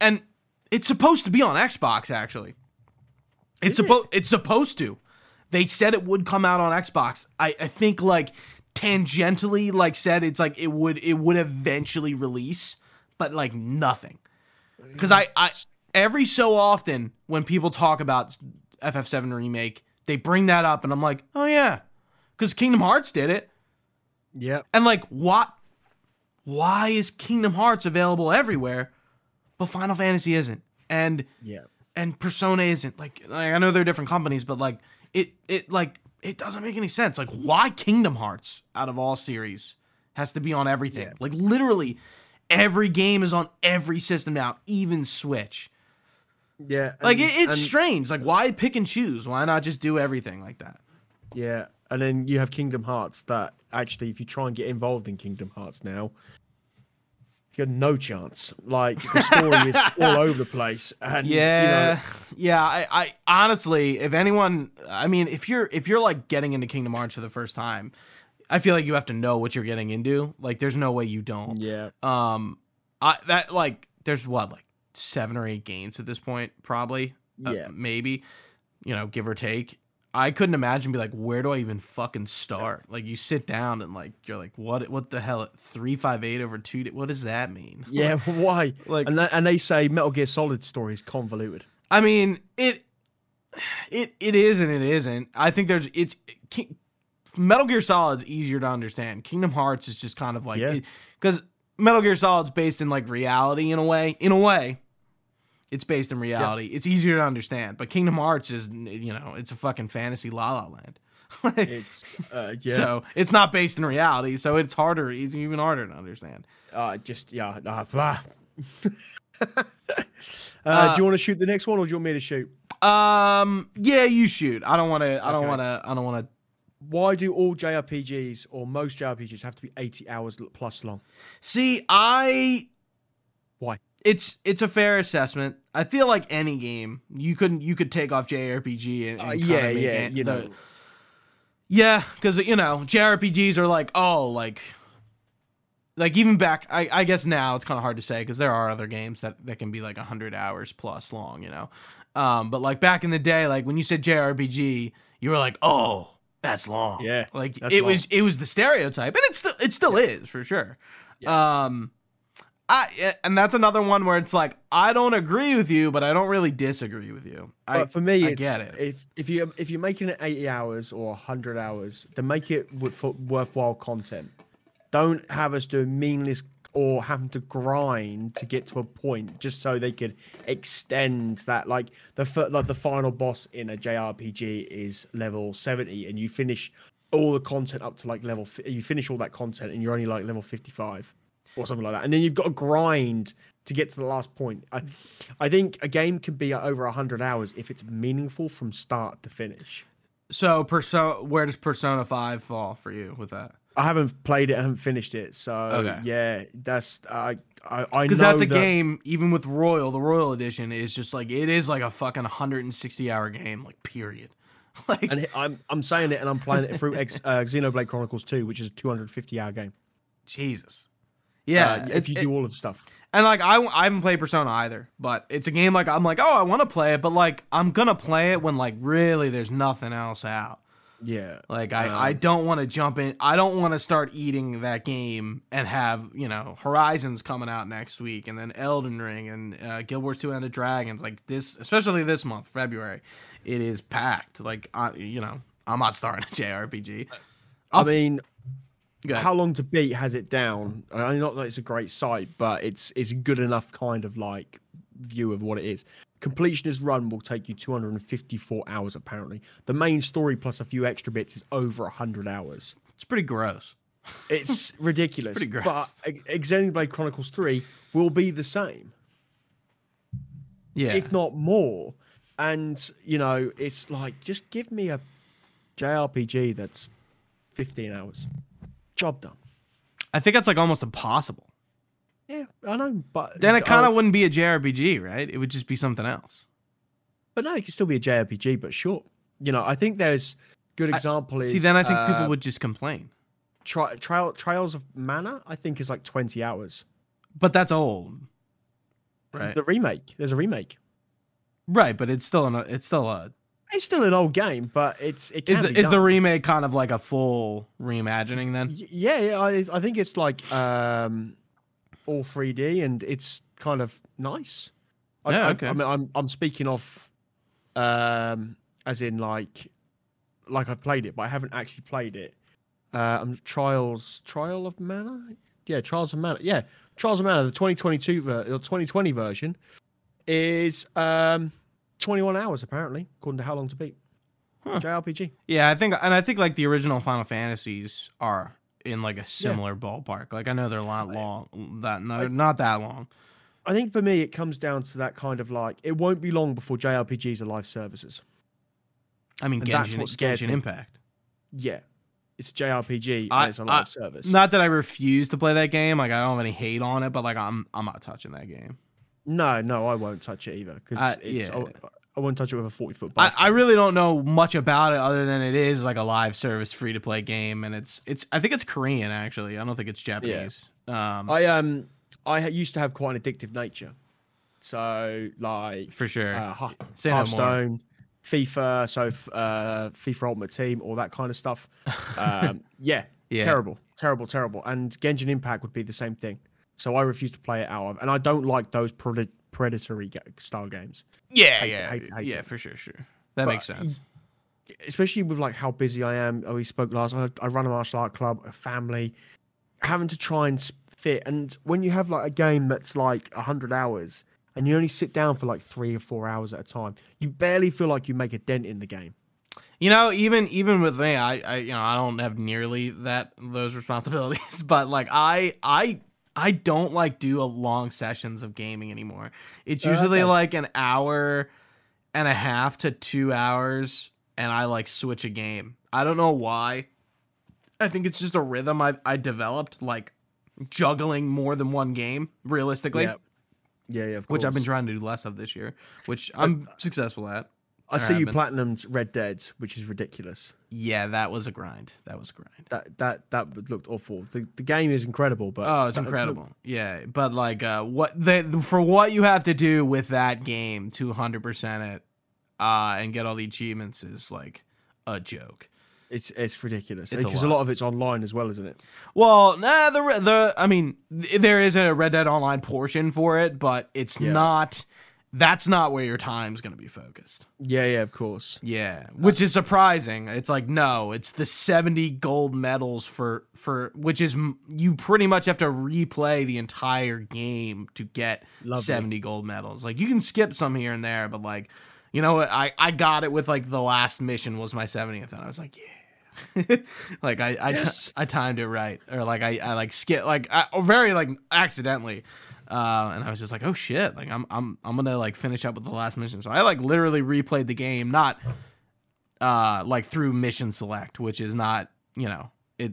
and it's supposed to be on Xbox actually. It's it? supposed it's supposed to. They said it would come out on Xbox. I, I think like tangentially like said it's like it would it would eventually release, but like nothing. Cuz I I every so often when people talk about FF7 remake, they bring that up and I'm like, "Oh yeah." Cuz Kingdom Hearts did it. Yeah. And like what why is Kingdom Hearts available everywhere but Final Fantasy isn't? And Yeah. and Persona isn't. Like, like I know they're different companies, but like it it like it doesn't make any sense. Like why Kingdom Hearts out of all series has to be on everything? Yeah. Like literally every game is on every system now, even Switch. Yeah. Like and- it, it's and- strange. Like why pick and choose? Why not just do everything like that? Yeah, and then you have Kingdom Hearts that actually, if you try and get involved in Kingdom Hearts now, you had no chance. Like the story is <laughs> all over the place. And yeah, you know, yeah. I, I honestly, if anyone, I mean, if you're if you're like getting into Kingdom Hearts for the first time, I feel like you have to know what you're getting into. Like, there's no way you don't. yeah. Um, I that like there's what like seven or eight games at this point, probably. Uh, Yeah. maybe. You know, give or take. I couldn't imagine be like, where do I even fucking start? Like, you sit down and like you're like, what? What the hell? Three five eight over two? What does that mean? <laughs> Yeah, <laughs> why? like And, that, and they say Metal Gear Solid story is convoluted. I mean, it it it is and it isn't. I think there's it's King, Metal Gear Solid's easier to understand. Kingdom Hearts is just kind of like Yeah. because Metal Gear Solid's based in like reality in a way. In a way, it's based in reality. It's easier to understand. But Kingdom Hearts is you know it's a fucking fantasy la la land. <laughs> Like, It's uh, <laughs> yeah. So it's not based in reality. So it's harder. It's even harder to understand. uh, just yeah. Uh, blah. <laughs> uh, Uh, do you want to shoot the next one, or do you want me to shoot? Um. Yeah, you shoot. I don't want to. I don't want to. I don't want to Why do all JRPGs or most JRPGs have to be 80 hours plus long? See, I Why? It's it's a fair assessment. I feel like any game you couldn't you could take off JRPG and, and Uh, yeah, yeah, it you the- know. yeah, because you know JRPGs are like oh like like even back I, I guess now it's kind of hard to say because there are other games that that can be like hundred hours plus long you know, um but like back in the day like when you said JRPG you were like oh that's long Yeah, like it long. was it was the stereotype and it still it still is for sure um I eh, and that's another one where it's like I don't agree with you, but I don't really disagree with you. I, But for me, I get it. if if you if you're making it 80 hours or 100 hours, then make it with for worthwhile content. Don't have us doing meaningless or having to grind to get to a point just so they could extend that. Like the like the final boss in a JRPG is level 70, and you finish all the content up to like level. You finish all that content, and you're only like level 55 or something like that, and then you've got to grind to get to the last point. I, I think a game can be over 100 hours if it's meaningful from start to finish. so persona where does Persona 5 fall for you with that? I haven't played it, I haven't finished it, so Okay. yeah, that's I I, I Because that's a that- game, even with Royal, the Royal Edition is just like it is like a fucking 160 hour game, like period. <laughs> like and I'm I'm saying it, and I'm playing it through X, uh, Xenoblade Chronicles 2, which is a 250 hour game. Jesus. Yeah, uh, if you it- do all of the stuff. And like I, I haven't played Persona either, but it's a game like I'm like, oh, I want to play it, but like I'm gonna play it when like really there's nothing else out. Yeah, Like I, I Um, don't want to jump in. I don't want to start eating that game and have you know Horizons coming out next week, and then Elden Ring and uh, Guild Wars Two: End of Dragons. Like this, especially this month, February, it is packed. Like I, you know, I'm not starting a <laughs> JRPG. I I'll- mean, Go ahead. How long to beat has it down? I mean, not that it's a great site, but it's it's a good enough kind of like view of what it is. Completionist run will take you 254 hours apparently. The main story plus a few extra bits is over 100 hours. It's pretty gross. <laughs> It's ridiculous. pretty gross. But Xenoblade Chronicles 3 will be the same, Yeah, if not more. And you know, it's like just give me a JRPG that's 15 hours. Job done. I think that's like almost impossible. Yeah, I know, but Then it kind of wouldn't be a JRPG, right? It would just be something else. But no, it could still be a JRPG, but short. You know, I think there's good I- example is See, then I think people uh, would just complain. tri- trial Trials of Mana. I think is like 20 hours. But that's old, right? The remake. There's a remake. right, but it's still an, it's still a It's still an old game, but it's it can is the, be is the remake kind of like a full reimagining then? Y- yeah, yeah I, I think it's like um all 3D and it's kind of nice. I, Yeah, I- okay. I, mean, I'm I'm speaking of um as in like like I've played it, but I haven't actually played it. Uh, um, Trials Trial of Mana, yeah, Trials of Mana, yeah, Trials of Mana, the 2022 ver- the 2020 version is um 21 hours apparently, according to How Long to Beat. Huh. JRPG. Yeah, I think, and I think like the original Final Fantasies are in like a similar ballpark. Like I know they're a lot long, that no, they're not that long. I think for me, it comes down to that kind of like it won't be long before JRPGs are live services. I mean, And that's Genshin, Genshin me. Impact. Yeah, it's a JRPG I- it's a live I- service. Not that I refuse to play that game. Like I don't have any hate on it, but like I'm I'm not touching that game. No, no, I won't touch it either because Uh, it's. yeah. I, I won't touch it with a forty foot. I, I really don't know much about it other than it is like a live service free to play game and it's it's I think it's Korean actually. I don't think it's Japanese. Um I um I ha- used to have quite an addictive nature, so like for sure. uh, Heart- Say no. Hearthstone, FIFA, so f- uh, FIFA Ultimate Team, all that kind of stuff. <laughs> Um, yeah, Yeah. terrible, terrible, terrible. And Genshin Impact would be the same thing. So I refuse to play it out of, and I don't like those pred- predatory style games, Yeah, hate it, yeah. hate it, hate yeah, it. for sure, sure. That But makes sense. especially with like how busy I am. Oh, we spoke last. I, I run a martial art club, a family, having to try and fit. And when you have like a game that's like hundred hours, and you only sit down for like three or four hours at a time, you barely feel like you make a dent in the game. You know, even even with me, I, I you know I don't have nearly that those responsibilities, <laughs> but like I I I don't like do a long sessions of gaming anymore. It's Oh, usually okay. like an hour and a half to two hours, and I like switch a game. I don't know why. I think it's just a rhythm I I developed, like juggling more than one game realistically, yeah, yeah, yeah. Of which I've been trying to do less of this year, which I'm successful at. I see you platinumed Red Dead, which is ridiculous. Yeah, that was a grind. That was a grind. That that that looked awful. The the game is incredible, but Oh, it's incredible. Yeah, but like uh what the for what you have to do with that game to 100% it uh and get all the achievements is like a joke. It's it's ridiculous a because a lot. lot of it's online as well, isn't it? Well, nah, the the I mean, there is a Red Dead Online portion for it, but it's Yeah. not that's not where your time's going to be focused. Yeah, yeah, of course. Yeah, which is surprising. It's like no, it's the 70 gold medals for for which is you pretty much have to replay the entire game to get Lovely. 70 gold medals. Like you can skip some here and there, but like you know what I I got it with like the last mission was my 70th and I was like, yeah. <laughs> like I I, Yes. I timed it right or like I I like skip like I, very like accidentally. Uh, and I was just like, oh shit, like I'm I'm I'm gonna like finish up with the last mission. So I like literally replayed the game, not uh like through mission select, which is not you know it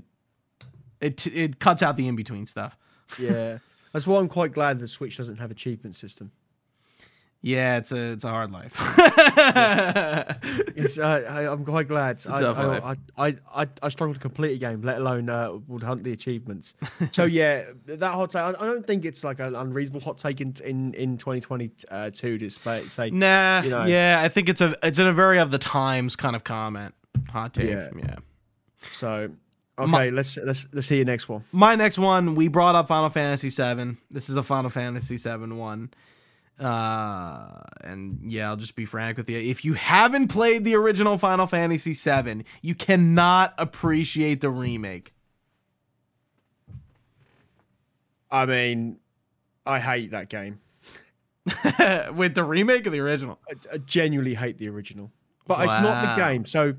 it it cuts out the in between stuff. Yeah, <laughs> that's why I'm quite glad the Switch doesn't have achievement system. Yeah, it's a it's a hard life. <laughs> It's, uh, I, I'm quite glad. I, I. I, I, I, I struggle to complete a game, let alone uh, would hunt the achievements. so yeah, that hot take. I, I don't think it's like an unreasonable hot take in in, in 2022 to say. nah, you know. yeah, I think it's a it's in a very of the times kind of comment. Hot take. Yeah. yeah. So My- okay, let's let's let's see your next one. my next one we brought up final fantasy 7 this is a final fantasy 7 one uh and yeah i'll just be frank with you if you haven't played the original final fantasy 7 you cannot appreciate the remake I mean, I hate that game. <laughs> with the remake of the original I, I genuinely hate the original, but it's not the game. So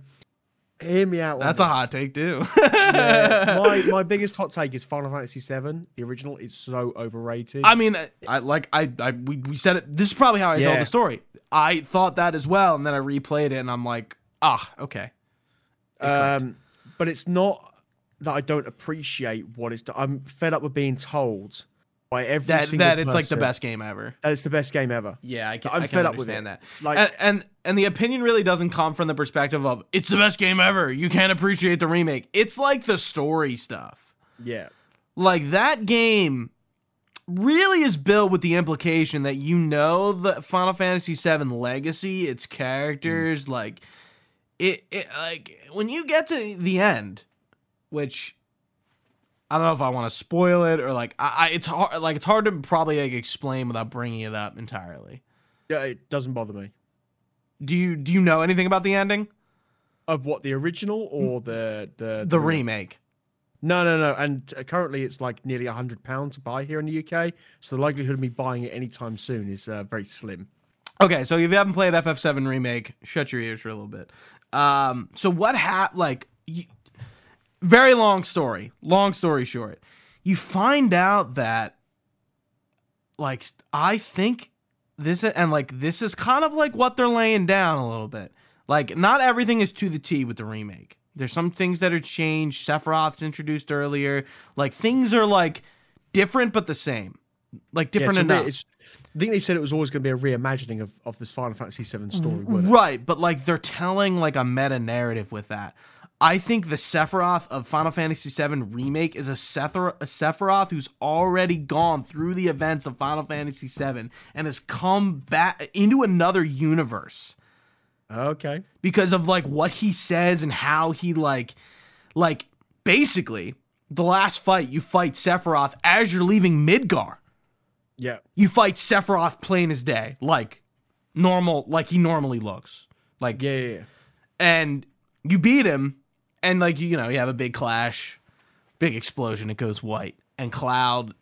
hear me out. that's a this. hot take too Yeah, <laughs> my my biggest hot take is Final Fantasy VII. The original is so overrated. I mean, I like I, I we, we said it. This is probably how I told the story. I thought that as well, and then I replayed it, and I'm like, ah, okay. It clicked. um, but it's not that I don't appreciate what it's. I'm fed up with being told by every that that it's like the best game ever. that it's the best game ever. Yeah, I can, I'm I fed up with it. that. Like, and, and and the opinion really doesn't come from the perspective of it's the best game ever. You can't appreciate the remake. It's like the story stuff. yeah, Like that game really is built with the implication that you know the Final Fantasy VII legacy, its characters, mm. like it, it like when you get to the end, which I don't know if I want to spoil it or like I, I it's hard like it's hard to probably like explain without bringing it up entirely. yeah, it doesn't bother me. Do you do you know anything about the ending? Of what the original or the the The remake. No, no, no. And uh, currently, it's like nearly a hundred pounds to buy here in the UK. So the likelihood of me buying it anytime soon is uh, very slim. Okay, so if you haven't played FF7 remake, shut your ears for a little bit. Um, so what hap like you, very long story. Long story short, you find out that like I think this and like this is kind of like what they're laying down a little bit. Like not everything is to the T with the remake. there's some things that are changed. Sephiroth's introduced earlier. Like things are like different but the same. Like different yeah, so enough. It's- I think they said it was always going to be a reimagining of, of this Final Fantasy VII story. Mm-hmm. Right, but like they're telling like a meta narrative with that. I think the Sephiroth of Final Fantasy VII remake is a, Sethor- a Sephiroth who's already gone through the events of Final Fantasy VII and has come back into another universe Okay. because of like what he says and how he like like basically the last fight you fight Sephiroth as you're leaving Midgar. Yeah. You fight Sephiroth plain as day, like normal, like he normally looks. Like Yeah. Yeah. yeah. and you beat him and like you know you have a big clash big explosion it goes white. And cloud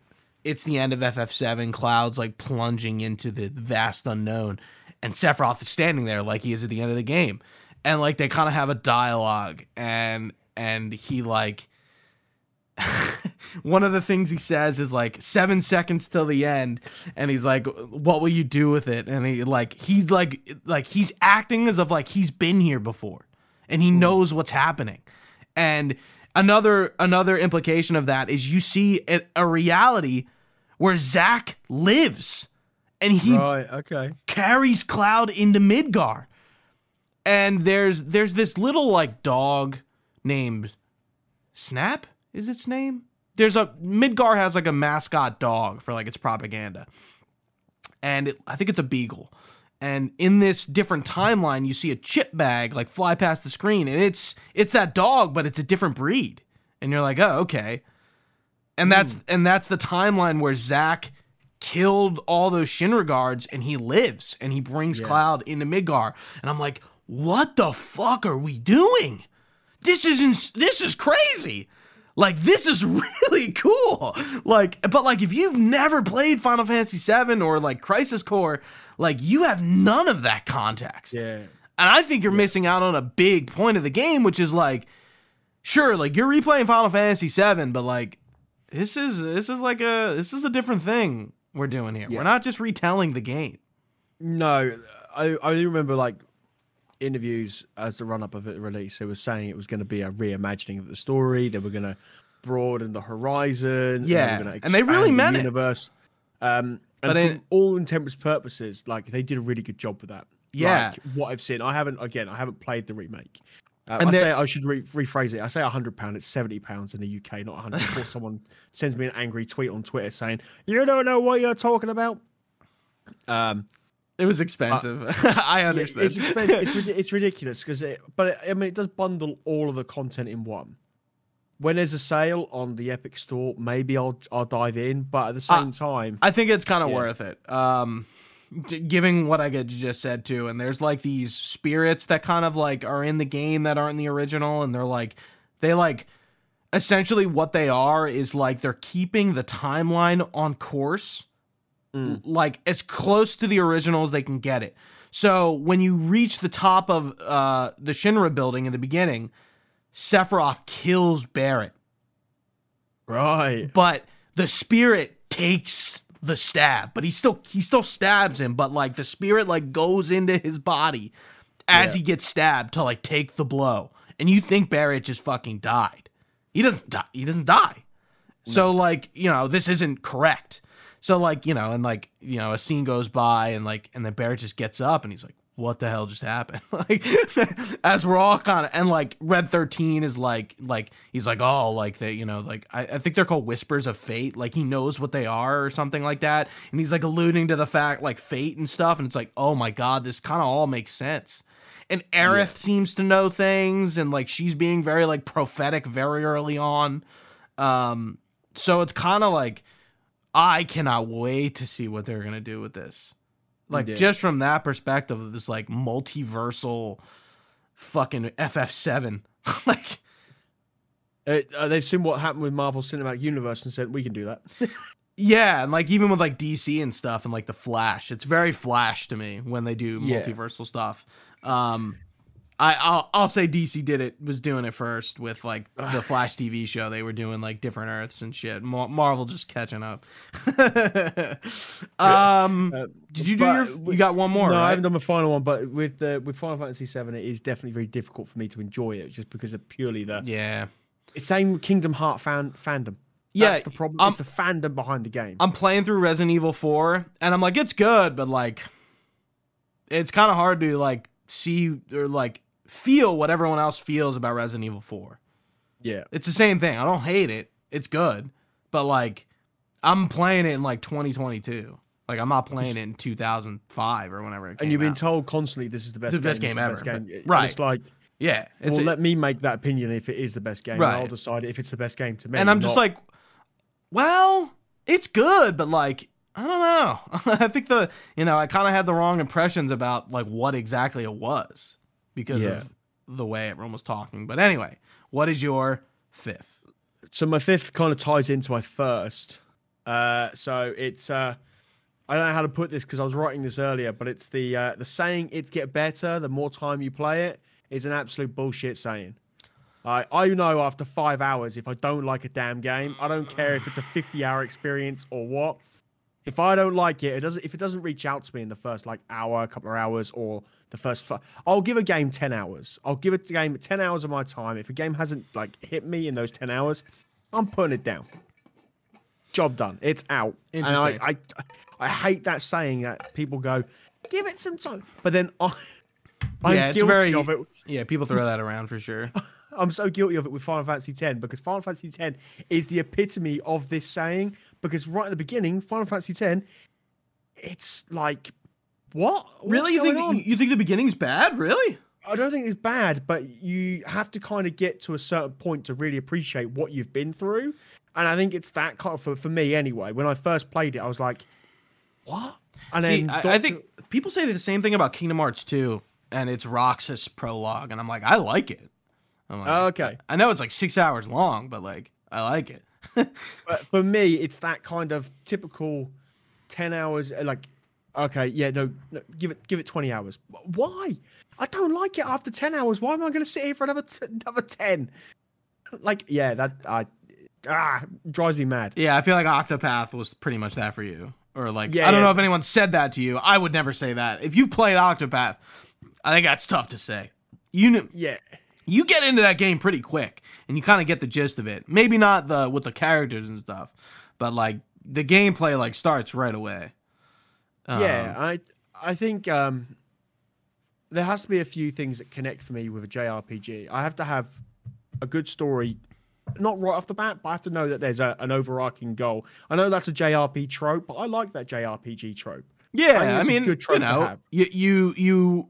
it's the end of ff7 cloud's like plunging into the vast unknown. And sephiroth is standing there like he is at the end of the game. And like they kind of have a dialogue and and he like <laughs> one of the things he says is like seven seconds till the end. And he's like what will you do with it? And he like he like like he's acting as if like he's been here before and he hmm. knows what's happening and another another implication of that is you see a, a reality where Zack lives and he Right. Okay. carries Cloud into Midgar. And there's there's this little like dog named Snap is its name? There's a Midgar has like a mascot dog for like its propaganda. And it, I think it's a beagle. And in this different timeline you see a chip bag like fly past the screen and it's it's that dog but it's a different breed. And you're like, "Oh, okay." And that's hmm. and that's the timeline where Zack killed all those Shinra guards and he lives and he brings Yeah. Cloud into Midgar. And I'm like, what the fuck are we doing? This isn't this is crazy. Like this is <laughs> really cool. Like, but like if you've never played Final Fantasy VII or like Crisis Core, like you have none of that context. Yeah. And I think you're missing out on a big point of the game, which is like, sure, like you're replaying Final Fantasy VII, but like this is this is like a this is a different thing we're doing here. Yeah. We're not just retelling the game. No, I I remember like interviews as the run up of it release. They were saying it was going to be a reimagining of the story. They were going to broaden the horizon. Yeah, they and they really the meant it. universe. Um, and But in- all intents purposes, like they did a really good job with that. Yeah. Like, what I've seen, I haven't again, I haven't played the remake. Uh, And I say I should re- rephrase it. I say hundred pound. It's seventy pounds in the UK, not hundred. Before <laughs> someone sends me an angry tweet on Twitter saying you don't know what you're talking about. Um, It was expensive. <laughs> I understand. it's expensive. it's, it's ridiculous because it, but it, I mean, it does bundle all of the content in one. When there's a sale on the Epic Store, maybe I'll I'll dive in. But at the Uh, same time, I think it's kind of Yeah. worth it. Um, giving what I get just said too, and there's like these spirits that kind of like are in the game that aren't in the original, and they're like, they like, essentially what they are is like they're keeping the timeline on course, Mm. like as close to the original as they can get it. So when you reach the top of uh the Shinra building in the beginning, Sephiroth kills Barrett right? but the spirit takes the stab but he still he still stabs him but like the spirit like goes into his body as Yeah. he gets stabbed to like take the blow and you think barrett just fucking died he doesn't die he doesn't die so like you know this isn't correct so like you know and like you know a scene goes by and like and the bear just gets up and he's like what the hell just happened? <laughs> Like <laughs> as we're all kind of and like red 13 is like like he's like oh like they you know like I, I think they're called whispers of fate. Like he knows what they are or something like that. And he's like alluding to the fact like fate and stuff. And it's like oh my god this kind of all makes sense. And Aerith seems to know things and like she's being very like prophetic very early on. Um so it's kind of like I cannot wait to see what they're gonna do with this. Like Yeah. just from that perspective of this like multiversal fucking FF7. <laughs> like Uh, uh, they've seen what happened with Marvel Cinematic Universe and said we can do that. <laughs> yeah, and like even with like DC and stuff and like the Flash, it's very Flash to me when they do Yeah. multiversal stuff. Um I I'll, I'll say DC did it was doing it first with like the Flash TV show. They were doing like different Earths and shit. Mar- Marvel just catching up. <laughs> um, Uh, did you do your? we- You got one more, no, I haven't done my final one, but with the with Final Fantasy VII, it is definitely very difficult for me to enjoy it just because of purely the Yeah, same Kingdom Heart fan fandom. Yeah, That's the problem. um, it's the fandom behind the game. I'm playing through Resident Evil 4, and I'm like, it's good, but like, it's kind of hard to like see or like feel what everyone else feels about Resident Evil 4. yeah, It's the same thing. I don't hate it. It's good, but like, I'm playing it in like 2022. Like, I'm not playing it in 2005 or whenever and you've been out. told constantly this is the best. The best game, game the ever, best game. but- right. It's like, yeah, it's well, a- let me make that opinion if it is the best game. Right. I'll decide if it's the best game to me. and I'm just not- like, well, it's good, but like, I don't know. <laughs> I think the you know I kind of had the wrong impressions about like what exactly it was because Yeah. of the way everyone was talking. But anyway, what is your fifth? so my fifth kind of ties into my first. Uh, so it's uh, I don't know how to put this because I was writing this earlier, but it's the uh, the saying "it's get better the more time you play it" is an absolute bullshit saying. I I know after five hours if I don't like a damn game, I don't care if it's a fifty hour experience or what. If I don't like it, it doesn't. If it doesn't reach out to me in the first like hour, a couple of hours, or the first, fi- I'll give a game ten hours. I'll give it a game ten hours of my time. If a game hasn't like hit me in those ten hours, I'm putting it down. Job done. It's out. And I, I, I hate that saying that people go, give it some time, but then I, I'm Yeah, it's guilty very- of it. Yeah, people throw that around for sure. <laughs> I'm so guilty of it with Final Fantasy X because Final Fantasy X is the epitome of this saying. Because right at the beginning, Final Fantasy X, it's like, what? What's really, you think on? you think the beginning's bad? Really? I don't think it's bad, but you have to kind of get to a certain point to really appreciate what you've been through. And I think it's that kind of for, for me anyway. When I first played it, I was like, what? And See, then I, I think people say the same thing about Kingdom Hearts 2 and its Roxas prologue, and I'm like, I like it. I'm like, Oh, okay. I know it's like six hours long, but like, I like it. But for me, it's that kind of typical ten hours. uh, Like, okay, yeah, no, no give it, give it twenty hours. Why? I don't like it after ten hours. Why am I going to sit here for another t- another ten? Like, yeah, that I ah drives me mad. Yeah, I feel like Octopath was pretty much that for you. Or like, Yeah, I don't yeah. know if anyone said that to you. I would never say that. If you've played Octopath, I think that's tough to say. You kn- Yeah, you get into that game pretty quick, and you kind of get the gist of it. Maybe not the with the characters and stuff, but like the gameplay like starts right away. yeah. Um, I I think um there has to be a few things that connect for me with a JRPG. I have to have a good story. Not right off the bat, but I have to know that there's a, an overarching goal. I know that's a JRP trope, but I like that JRPG trope. Yeah, I, a mean, you know, you you you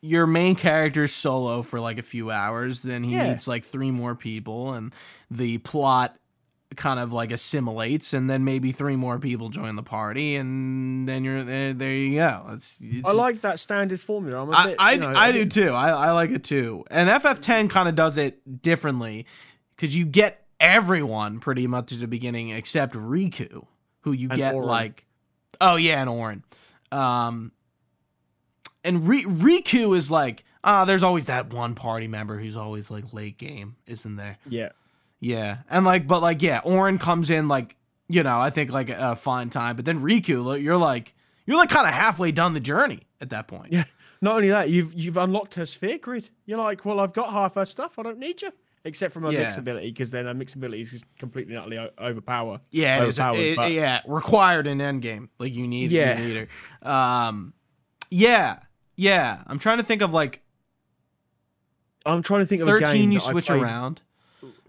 your main character's solo for like a few hours, then he Yeah. meets like three more people, and the plot kind of like assimilates, and then maybe three more people join the party, and then you're there. There you go. It's, it's I like that standard formula. I'm a I, bit, I, you know, I a do too. I, I like it too. And FF10 kind of does it differently because you get everyone pretty much at the beginning except Rikku, who you And get Auron. like, oh yeah, and Auron. Um, and Ri- Rikku is like, ah, there's always that one party member who's always like late game, isn't there? Yeah, Yeah, and like, but like, yeah, Auron comes in like, you know, I think like at a fine time, but then Rikku, you're like, you're like kind of halfway done the journey at that point. yeah. Not only that, you've you've unlocked her sphere grid. You're like, well, I've got half her stuff. I don't need you, except for my Yeah. mix ability, because then her mix ability is just completely and utterly overpower. Yeah, it is. overpowered, It- but- yeah, required in endgame. Like you need, Yeah. you need her. Um, yeah, yeah. I'm trying to think of like I'm trying to think of 13 you switch played- around.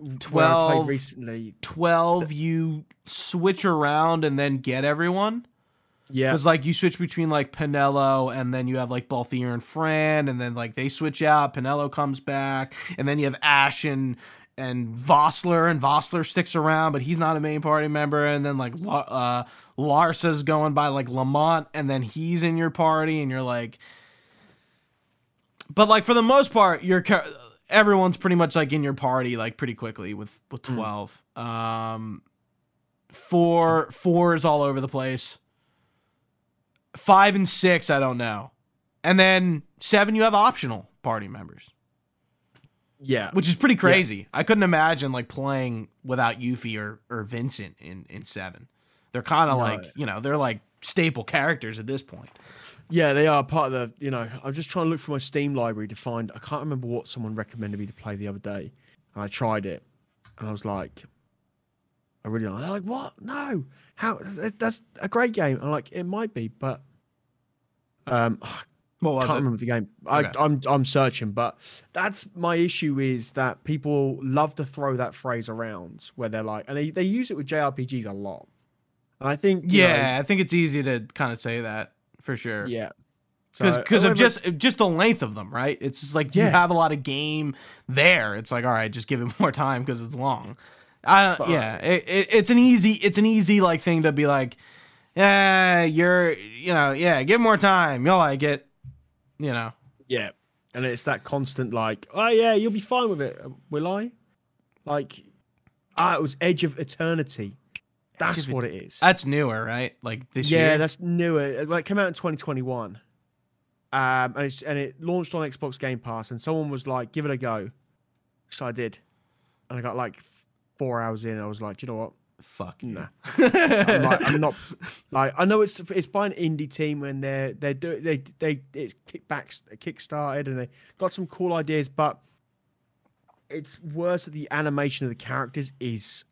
where I played 12. recently. 12 you switch around and then get everyone. Yeah, Because like you switch between like Penelo and then you have like Balthier and Fran and then like they switch out. Penelo comes back and then you have Ashe and and Vossler and Vossler sticks around, but he's not a main party member. And then like uh, Larsa's going by like Lamont and then he's in your party and you're like, but like for the most part, your char- everyone's pretty much like in your party like pretty quickly with with Mm. twelve. Um, four four is all over the place. Five and six, I don't know, and then seven you have optional party members. Yeah. which is pretty crazy. I couldn't imagine like playing without Yuffie or or Vincent in in seven. They're kind of No. like you know they're like staple characters at this point. Yeah, they are part of the. You know, I'm just trying to look for my Steam library to find. I can't remember what someone recommended me to play the other day, and I tried it, and I was like, I really don't. They're like, what? No, how? That's a great game. I'm like, it might be, but um, I <sighs> What was can't it? remember the game. Okay. I, I'm I'm searching, but that's my issue is that people love to throw that phrase around where they're like, and they, they use it with JRPGs a lot, and I think you know, Yeah, I think it's easy to kind of say that for sure. yeah, because So, because of just just the length of them, right? It's just like you have a lot of game there. It's like all right, just give it <laughs> more time because it's long. I don't, But- yeah, it, it, it's an easy it's an easy like thing to be like, yeah, you're you know yeah, give more time, you'll like it, you know. Yeah, and it's that constant like, oh yeah, you'll be fine with it. Will I? Like, ah, it was Edge of Eternity. That's what it is. That's newer, right? Like this yeah, year. that's newer. Well, it came out in 2021, um, and it's and it launched on Xbox Game Pass. And someone was like, "Give it a go," so I did, and I got like four hours in. I was like, "Do you know what? Fuck. Nah. <laughs> I'm, like, I'm not like I know it's it's by an indie team and they're they're do they they it's kickbacks kickstarted and they got some cool ideas, but it's worse that the animation of the characters is.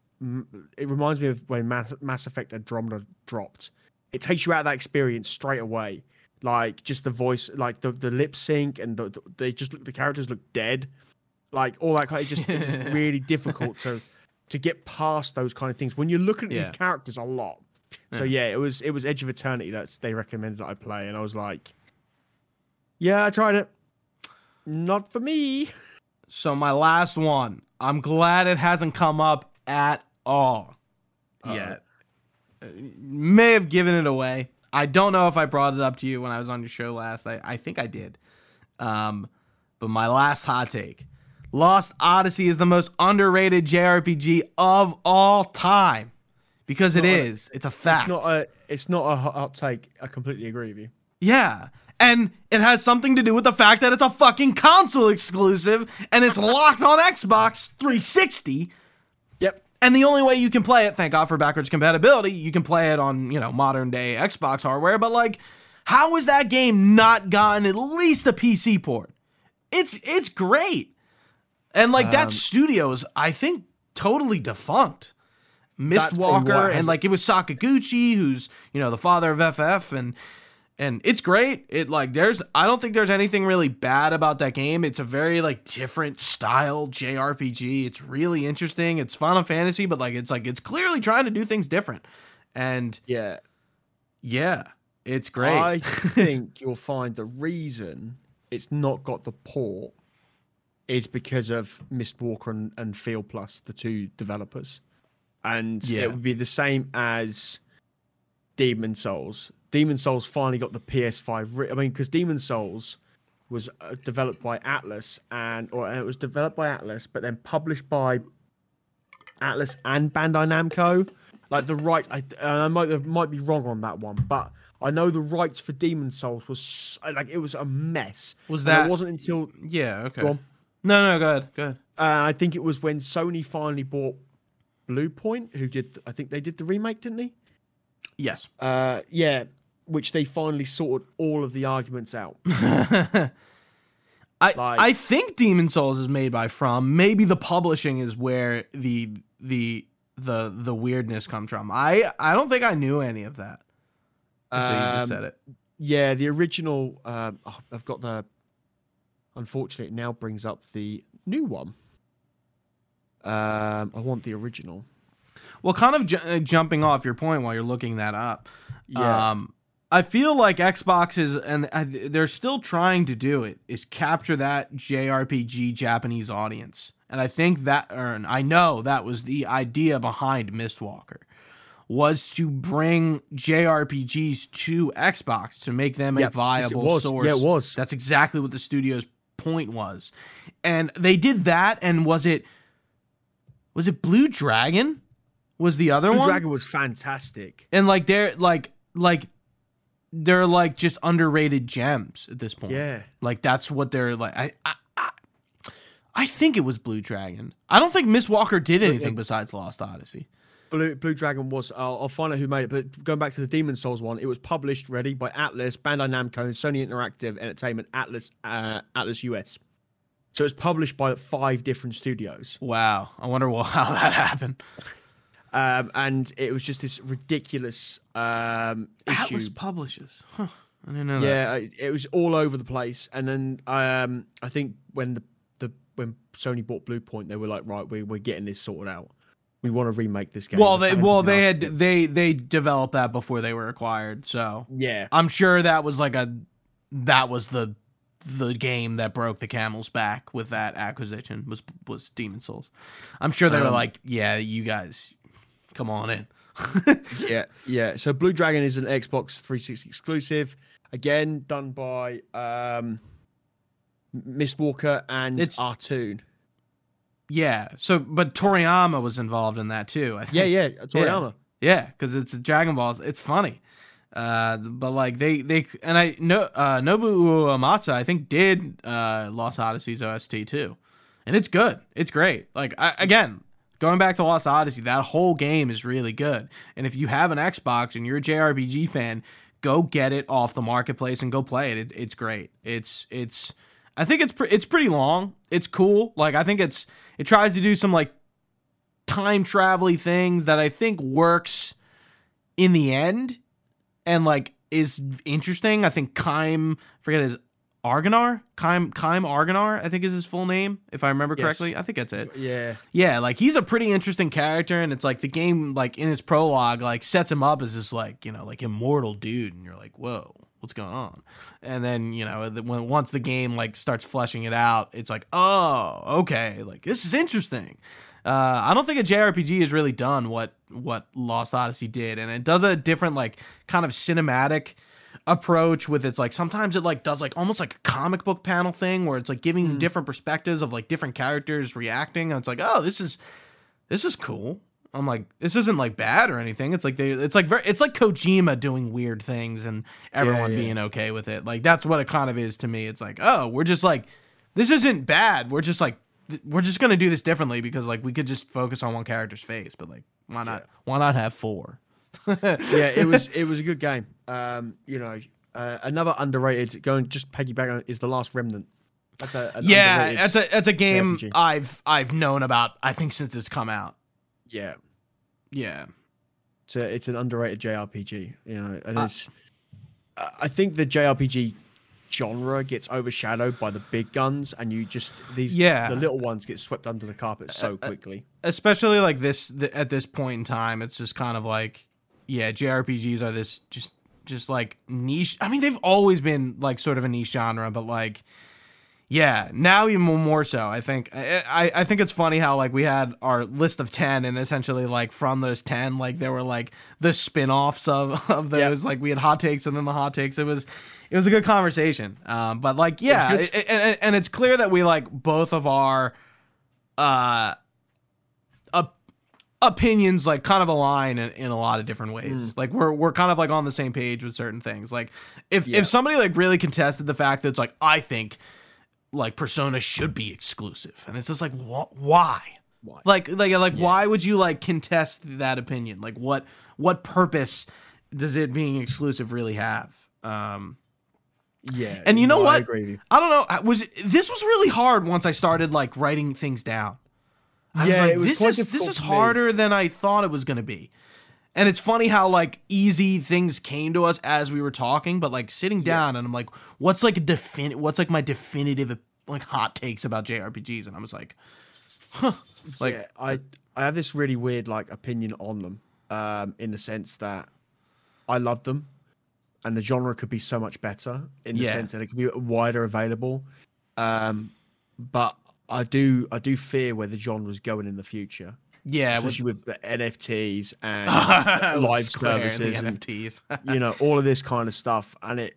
It reminds me of when Mass, Mass Effect Andromeda dropped. It takes you out of that experience straight away. Like just the voice, like the the lip sync, and the, the- they just look the characters look dead, like all that kind. Of, just it's just <laughs> really difficult to to get past those kind of things when you're looking at these characters a lot. So yeah, it was it was Edge of Eternity that they recommended that I play, and I was like, yeah, I tried it. Not for me. So my last one. I'm glad it hasn't come up at all yet. Uh, May have given it away. I don't know if I brought it up to you when I was on your show last. I, I think I did. Um, but my last hot take: Lost Odyssey is the most underrated JRPG of all time because It's it a- It's a fact. It's not a it's not a hot hot take. I completely agree with you. Yeah. And it has something to do with the fact that it's a fucking console exclusive and it's locked on Xbox 360. And the only way you can play it, thank God for backwards compatibility, you can play it on, you know, modern day Xbox hardware. But like, how has that game not gotten at least a PC port? It's it's great. And like that Um, studio is, I think, totally defunct. That's probably what Mistwalker and like it was Sakaguchi, who's you know the father of FF, and and it's great. It like there's I don't think there's anything really bad about that game. It's a very like different style JRPG. It's really interesting. It's Final Fantasy, but like it's like it's clearly trying to do things different. And Yeah. yeah, it's great. I <laughs> think you'll find the reason it's not got the port is because of Mistwalker and, and Feelplus, the two developers. And Yeah. it would be the same as Demon Souls. Demon Souls finally got the PS5. Re- I mean, because Demon Souls was uh, developed by Atlus and or it was developed by Atlus, but then published by Atlus and Bandai Namco. Like the right, I, and I might might be wrong on that one, but I know the rights for Demon Souls was s- like it was a mess. Was And that it wasn't until yeah, okay. go on. No, no, go ahead. Go ahead. Uh, I think it was when Sony finally bought Bluepoint, who did I think they did the remake, didn't they? Yes. Uh, yeah, which they finally sorted all of the arguments out. <laughs> I Like- I think Demon Souls is made by From. Maybe the publishing is where the the the the weirdness comes from. I I don't think I knew any of that. Until you just Um, said it. Yeah, the original. Um, oh, I've got the. Unfortunately, it now brings up the new one. Um, I want the original. Well, kind of ju- uh, jumping off your point while you're looking that up. Yeah, Um, I feel like Xbox is, and they're still trying to do it, is capture that JRPG Japanese audience. And I think that, or and I know that was the idea behind Mistwalker, was to bring JRPGs to Xbox to make them Yep, a viable source. Yeah, it was. That's exactly what the studio's point was. And they did that, and was it, was it Blue Dragon? Was the other Blue one? Dragon was fantastic. and like they're like like they're like just underrated gems at this point. Yeah, Like that's what they're like. I I, I, I think it was Blue Dragon. I don't think Mistwalker did anything besides Lost Odyssey. Blue Blue Dragon was. I'll, I'll find out who made it. But going back to the Demon Souls one, it was published ready by Atlus, Bandai Namco, Sony Interactive Entertainment, Atlus, uh, Atlus US. So it's published by five different studios. Wow, I wonder wh- <laughs> how that happened. Um, and it was just this ridiculous um, issue. Atlus publishes. Huh. I didn't know that. Yeah, it- was all over the place. And then um, I think when the, the when Sony bought Bluepoint, they were like, right, we, we're getting this sorted out. We want to remake this game. Well, The they well they had they they developed that before they were acquired, so. Yeah, I'm sure that was like a that was the the game that broke the camel's back with that acquisition was was Demon's Souls. I'm sure they were Um, like, yeah, you guys come on in. <laughs> yeah, yeah. So Blue Dragon is an Xbox 360 exclusive. Again, done by um, Mistwalker and It's- Artoon. yeah. So, but Toriyama was involved in that too. I think. Yeah, yeah. Toriyama. Yeah, because it's Dragon Balls. It's funny. Uh, but like they they and I no uh Nobu Uematsu I think did uh Lost Odyssey's OST too, and it's good. It's great. Like I, again, going back to Lost Odyssey, that whole game is really good. And if you have an Xbox and you're a JRPG fan, go get it off the marketplace and go play it. it it's great. It's it's I think it's pre- it's pretty long. It's cool. Like I think it's it tries to do some like time travel things that I think works in the end and like is interesting. I think Kaim, forget his Argonar, Kaim Kaim Argonar, I think is his full name, if I remember Yes. correctly. I think that's it. Yeah. Yeah, like he's a pretty interesting character, and it's like the game, like in its prologue, like sets him up as this like you know like immortal dude, and you're like, whoa, what's going on? And then you know the- when once the game like starts fleshing it out, it's like, oh, okay, like this is interesting. Uh, I don't think a JRPG has really done what what Lost Odyssey did, and it does a different like kind of cinematic approach with its like sometimes it like does like almost like a comic book panel thing where it's like giving you different perspectives of like different characters reacting. And it's like oh this is this is cool. I'm like this isn't like bad or anything. It's like they it's like very it's like kojima doing weird things and everyone yeah. being okay with it. Like that's what it kind of is to me. It's like oh we're just like this isn't bad. We're just like we're just gonna do this differently because like we could just focus on one character's face. But like why not why not have four? <laughs> Yeah, it was it was a good game. Um, you know, uh, another underrated going just piggyback on is the Last Remnant. That's a yeah that's a that's a game JRPG. i've i've known about i think since it's come out yeah. yeah It's a, it's an underrated JRPG. You know, and Uh, it's I think the JRPG genre gets overshadowed by the big guns, and you just these Yeah. the little ones get swept under the carpet so uh, quickly. especially like this th- at this point in time it's just kind of like yeah jrpgs are this just just like niche i mean they've always been like sort of a niche genre but like yeah now even more so i think. I, I think it's funny how like we had our list of 10 and essentially like from those 10 like there were like the spin-offs of <laughs> of Yeah. those. Like we had hot takes and then the hot takes. It was it was a good conversation. Um but like yeah it- and, and it's clear that we like both of our uh opinions like kind of align in, in a lot of different ways. Like we're we're kind of like on the same page with certain things. Like if Yeah. if somebody like really contested the fact that it's like I think like Persona should be exclusive, and it's just like wh- why? Why? Like like like why would you like contest that opinion? Like what what purpose does it being exclusive really have? Um Yeah, and you know no, what? I agree with you. I don't know. I Was this was really hard once I started like writing things down. I was Yeah, like, was this is this is harder than I thought it was gonna be. And it's funny how like easy things came to us as we were talking, but like sitting down and I'm like, what's like a defin what's like my definitive like hot takes about JRPGs? And I was like, huh. Like yeah, I I have this really weird like opinion on them, um, in the sense that I love them, and the genre could be so much better in the Yeah. sense that it could be wider available, um, but I do I do fear where the genre's going in the future, yeah, with, especially with the NFTs and <laughs> live services and NFTs. you know all of this kind of stuff, and it.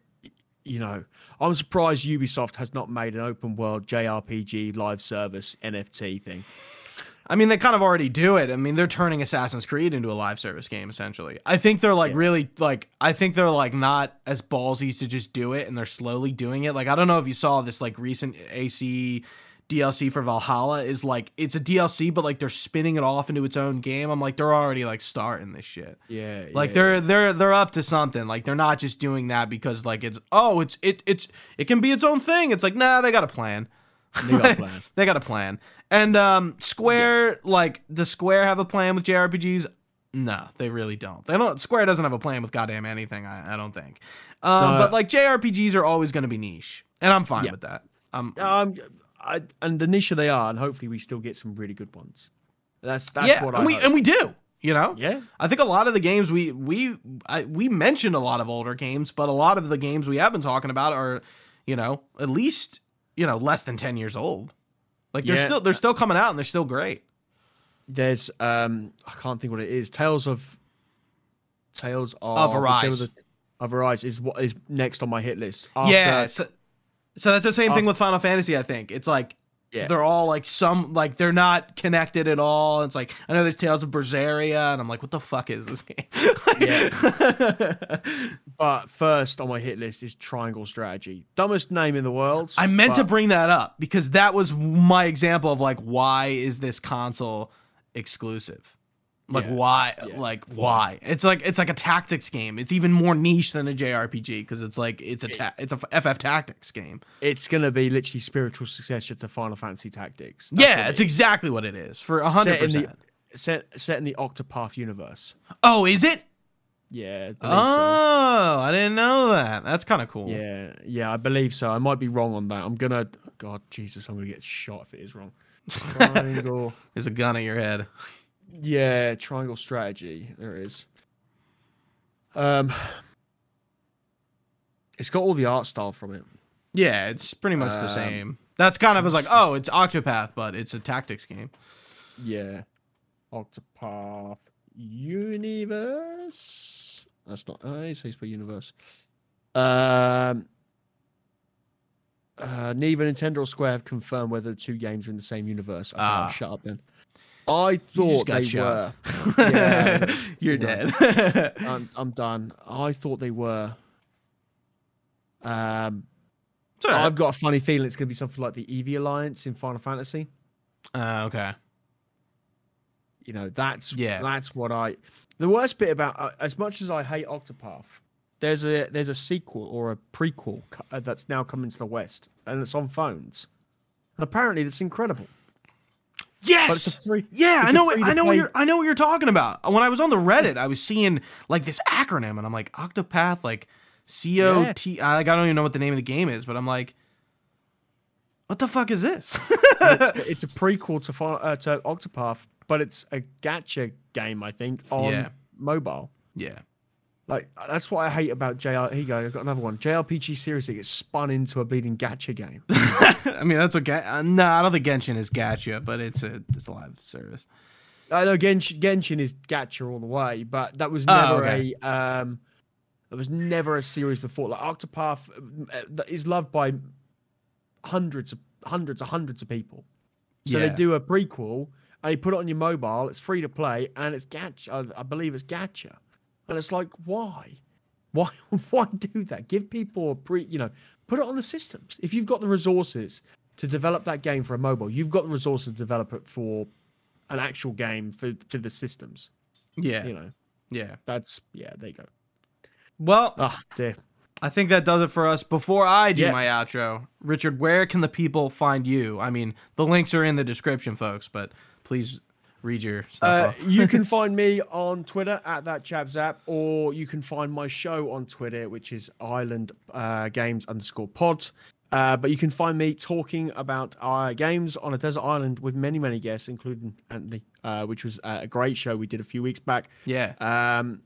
You know, I'm surprised Ubisoft has not made an open world JRPG live service NFT thing. I mean, they kind of already do it. I mean, they're turning Assassin's Creed into a live service game essentially. I think they're like Yeah. really like I think they're like not as ballsy to just do it and they're slowly doing it. Like I don't know if you saw this like recent AC DLC for Valhalla is like it's a DLC, but like they're spinning it off into its own game. I'm like they're already like starting this shit. Yeah, Like yeah, they're they're they're up to something. Like they're not just doing that because like it's oh it's it it's it can be its own thing. It's like nah they got a plan. They got a <laughs> plan. they got a plan. And um Square like does Square have a plan with JRPGs? No, they really don't. They don't. Square doesn't have a plan with goddamn anything. I, I don't think. Um, No. but like JRPGs are always going to be niche, and I'm fine Yeah. with that. Um, Um, I, and the niche they are, and hopefully we still get some really good ones. That's that's yeah, what I and we hope. and we do. You know, yeah. I think a lot of the games we we I, we mentioned a lot of older games, but a lot of the games we have been talking about are, you know, at least you know less than ten years old. Like they're Yeah. still they're still coming out and they're still great. There's um, I can't think what it is. Tales of Tales of Of Arise. Of Arise is what is next on my hit list. yeah, so, so that's the same thing with Final Fantasy. I think it's like Yeah. they're all like some like they're not connected at all. It's like I know there's Tales of Berseria, and I'm like, what the fuck is this game? <laughs> But first on my hit list is Triangle Strategy. Dumbest name in the world. I meant to bring that up because that was my example of like why is this console exclusive? Like Yeah, why? yeah. Like why? It's like it's like a tactics game. It's even more niche than a JRPG because it's like it's a ta- it's a FF Tactics game. It's gonna be literally spiritual successor to Final Fantasy Tactics. That's yeah, what it it's exactly what it is for a hundred Set in the- percent. set set in the Octopath universe. Oh, is it? Yeah. I believe so. Oh, I didn't know that. That's kind of cool. Yeah, yeah, I believe so. I might be wrong on that. I'm gonna. God, Jesus, I'm gonna get shot if it is wrong. <laughs> Triangle. There's a gun at your head. Yeah, triangle strategy. There it is. Um, it's got all the art style from it. Yeah, it's pretty much the Um, same. That's kind of as like, oh, it's Octopath, but it's a tactics game. Yeah, Octopath Universe. That's not. Uh, it says for universe. Um. Uh, neither Nintendo or Square have confirmed whether the two games are in the same universe. Okay, Ah. shut up then. I thought they shot. were. <laughs> Yeah, You're dead. <laughs> I'm, I'm done. I thought they were. Um. I've got a funny feeling it's going to be something like the Ivalice Alliance in Final Fantasy. Uh, okay. You know, that's Yeah. that's what I. The worst bit about uh, as much as I hate Octopath, there's a there's a sequel or a prequel uh, that's now coming to the West, and it's on phones, and apparently it's incredible. Yes. But it's a free. yeah, I know. What, I know what you're. I know what you're talking about. When I was on the Reddit, I was seeing like this acronym, and I'm like Octopath, like C O T. I like I don't even know what the name of the game is, but I'm like, what the fuck is this? it's, <laughs> it's a prequel to uh, to Octopath, but it's a gacha game, I think, on Yeah. mobile. yeah. Like that's what I hate about JR. Here you go. I've got another one. JRPG series that gets spun into a bleeding gacha game. <laughs> I mean, that's what. Ga- uh, no, I don't think Genshin is gacha, but it's a it's a live service. I know Genshin, Genshin is gacha all the way, but that was Oh, never okay. a um, that was never a series before. Like Octopath uh, that is loved by hundreds of hundreds of hundreds of people. So Yeah. they do a prequel and you put it on your mobile. It's free to play and it's gacha. I, I believe it's gacha, and it's like why, why, <laughs> why do that? Give people a pre, you know, put it on the systems. If you've got the resources to develop that game for a mobile, you've got the resources to develop it for an actual game for to the systems. Yeah. You know, Yeah. that's yeah. There you go. Well, Ah, dear. I think that does it for us. Before I do Yeah. my outro, Richard, where can the people find you? I mean, the links are in the description, folks, but please read your Uh, stuff. off. you can <laughs> find me on Twitter at that chap zap, or you can find my show on Twitter, which is Island uh, Games underscore Pod. Uh, but you can find me talking about our games on a desert island with many, many guests, including Anthony, uh, which was uh, a great show we did a few weeks back yeah. um,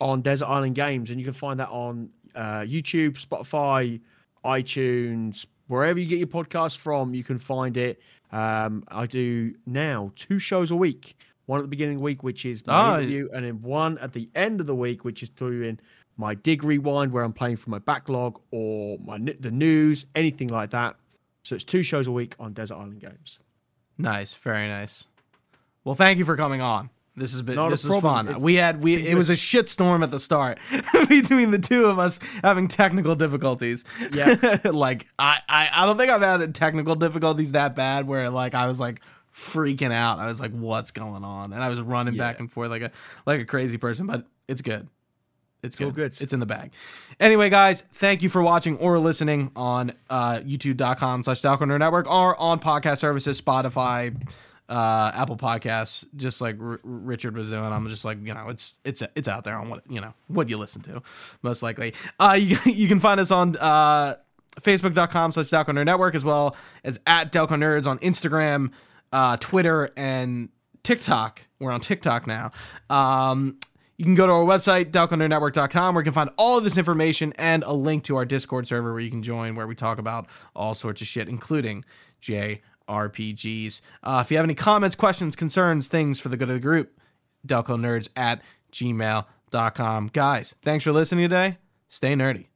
on Desert Island Games, and you can find that on uh, YouTube, Spotify, iTunes, wherever you get your podcast from. You can find it. Um, I do now two shows a week. One at the beginning of the week, which is my Ah. interview, and then one at the end of the week, which is doing my dig rewind, where I'm playing from my backlog or my the news, anything like that. So it's two shows a week on Desert Island Games. Nice. Very nice. Well, thank you for coming on. This has been Not this was fun. It's we had we it was a shit storm at the start <laughs> between the two of us having technical difficulties. Yeah. <laughs> like I, I I don't think I've had technical difficulties that bad where like I was like freaking out. I was like, what's going on? And I was running back and forth like a like a crazy person, but it's good. It's good. good. It's in the bag. Anyway, guys, thank you for watching or listening on uh, youtube.com slash Delco Nerd Network or on podcast services, Spotify, uh, Apple Podcasts, just like R- Richard was doing. I'm just like, you know, it's it's it's out there on what you know what you listen to, most likely. Uh, you <laughs> you can find us on uh, Facebook.com slash Delco Nerd Network as well as at Delco Nerds on Instagram, uh, Twitter, and TikTok. We're on TikTok now. Um, you can go to our website, DelcoNerdNetwork.com, where you can find all of this information and a link to our Discord server where you can join, where we talk about all sorts of shit, including JRPGs. Uh, if you have any comments, questions, concerns, things for the good of the group, DelcoNerds at gmail.com. Guys, thanks for listening today. Stay nerdy.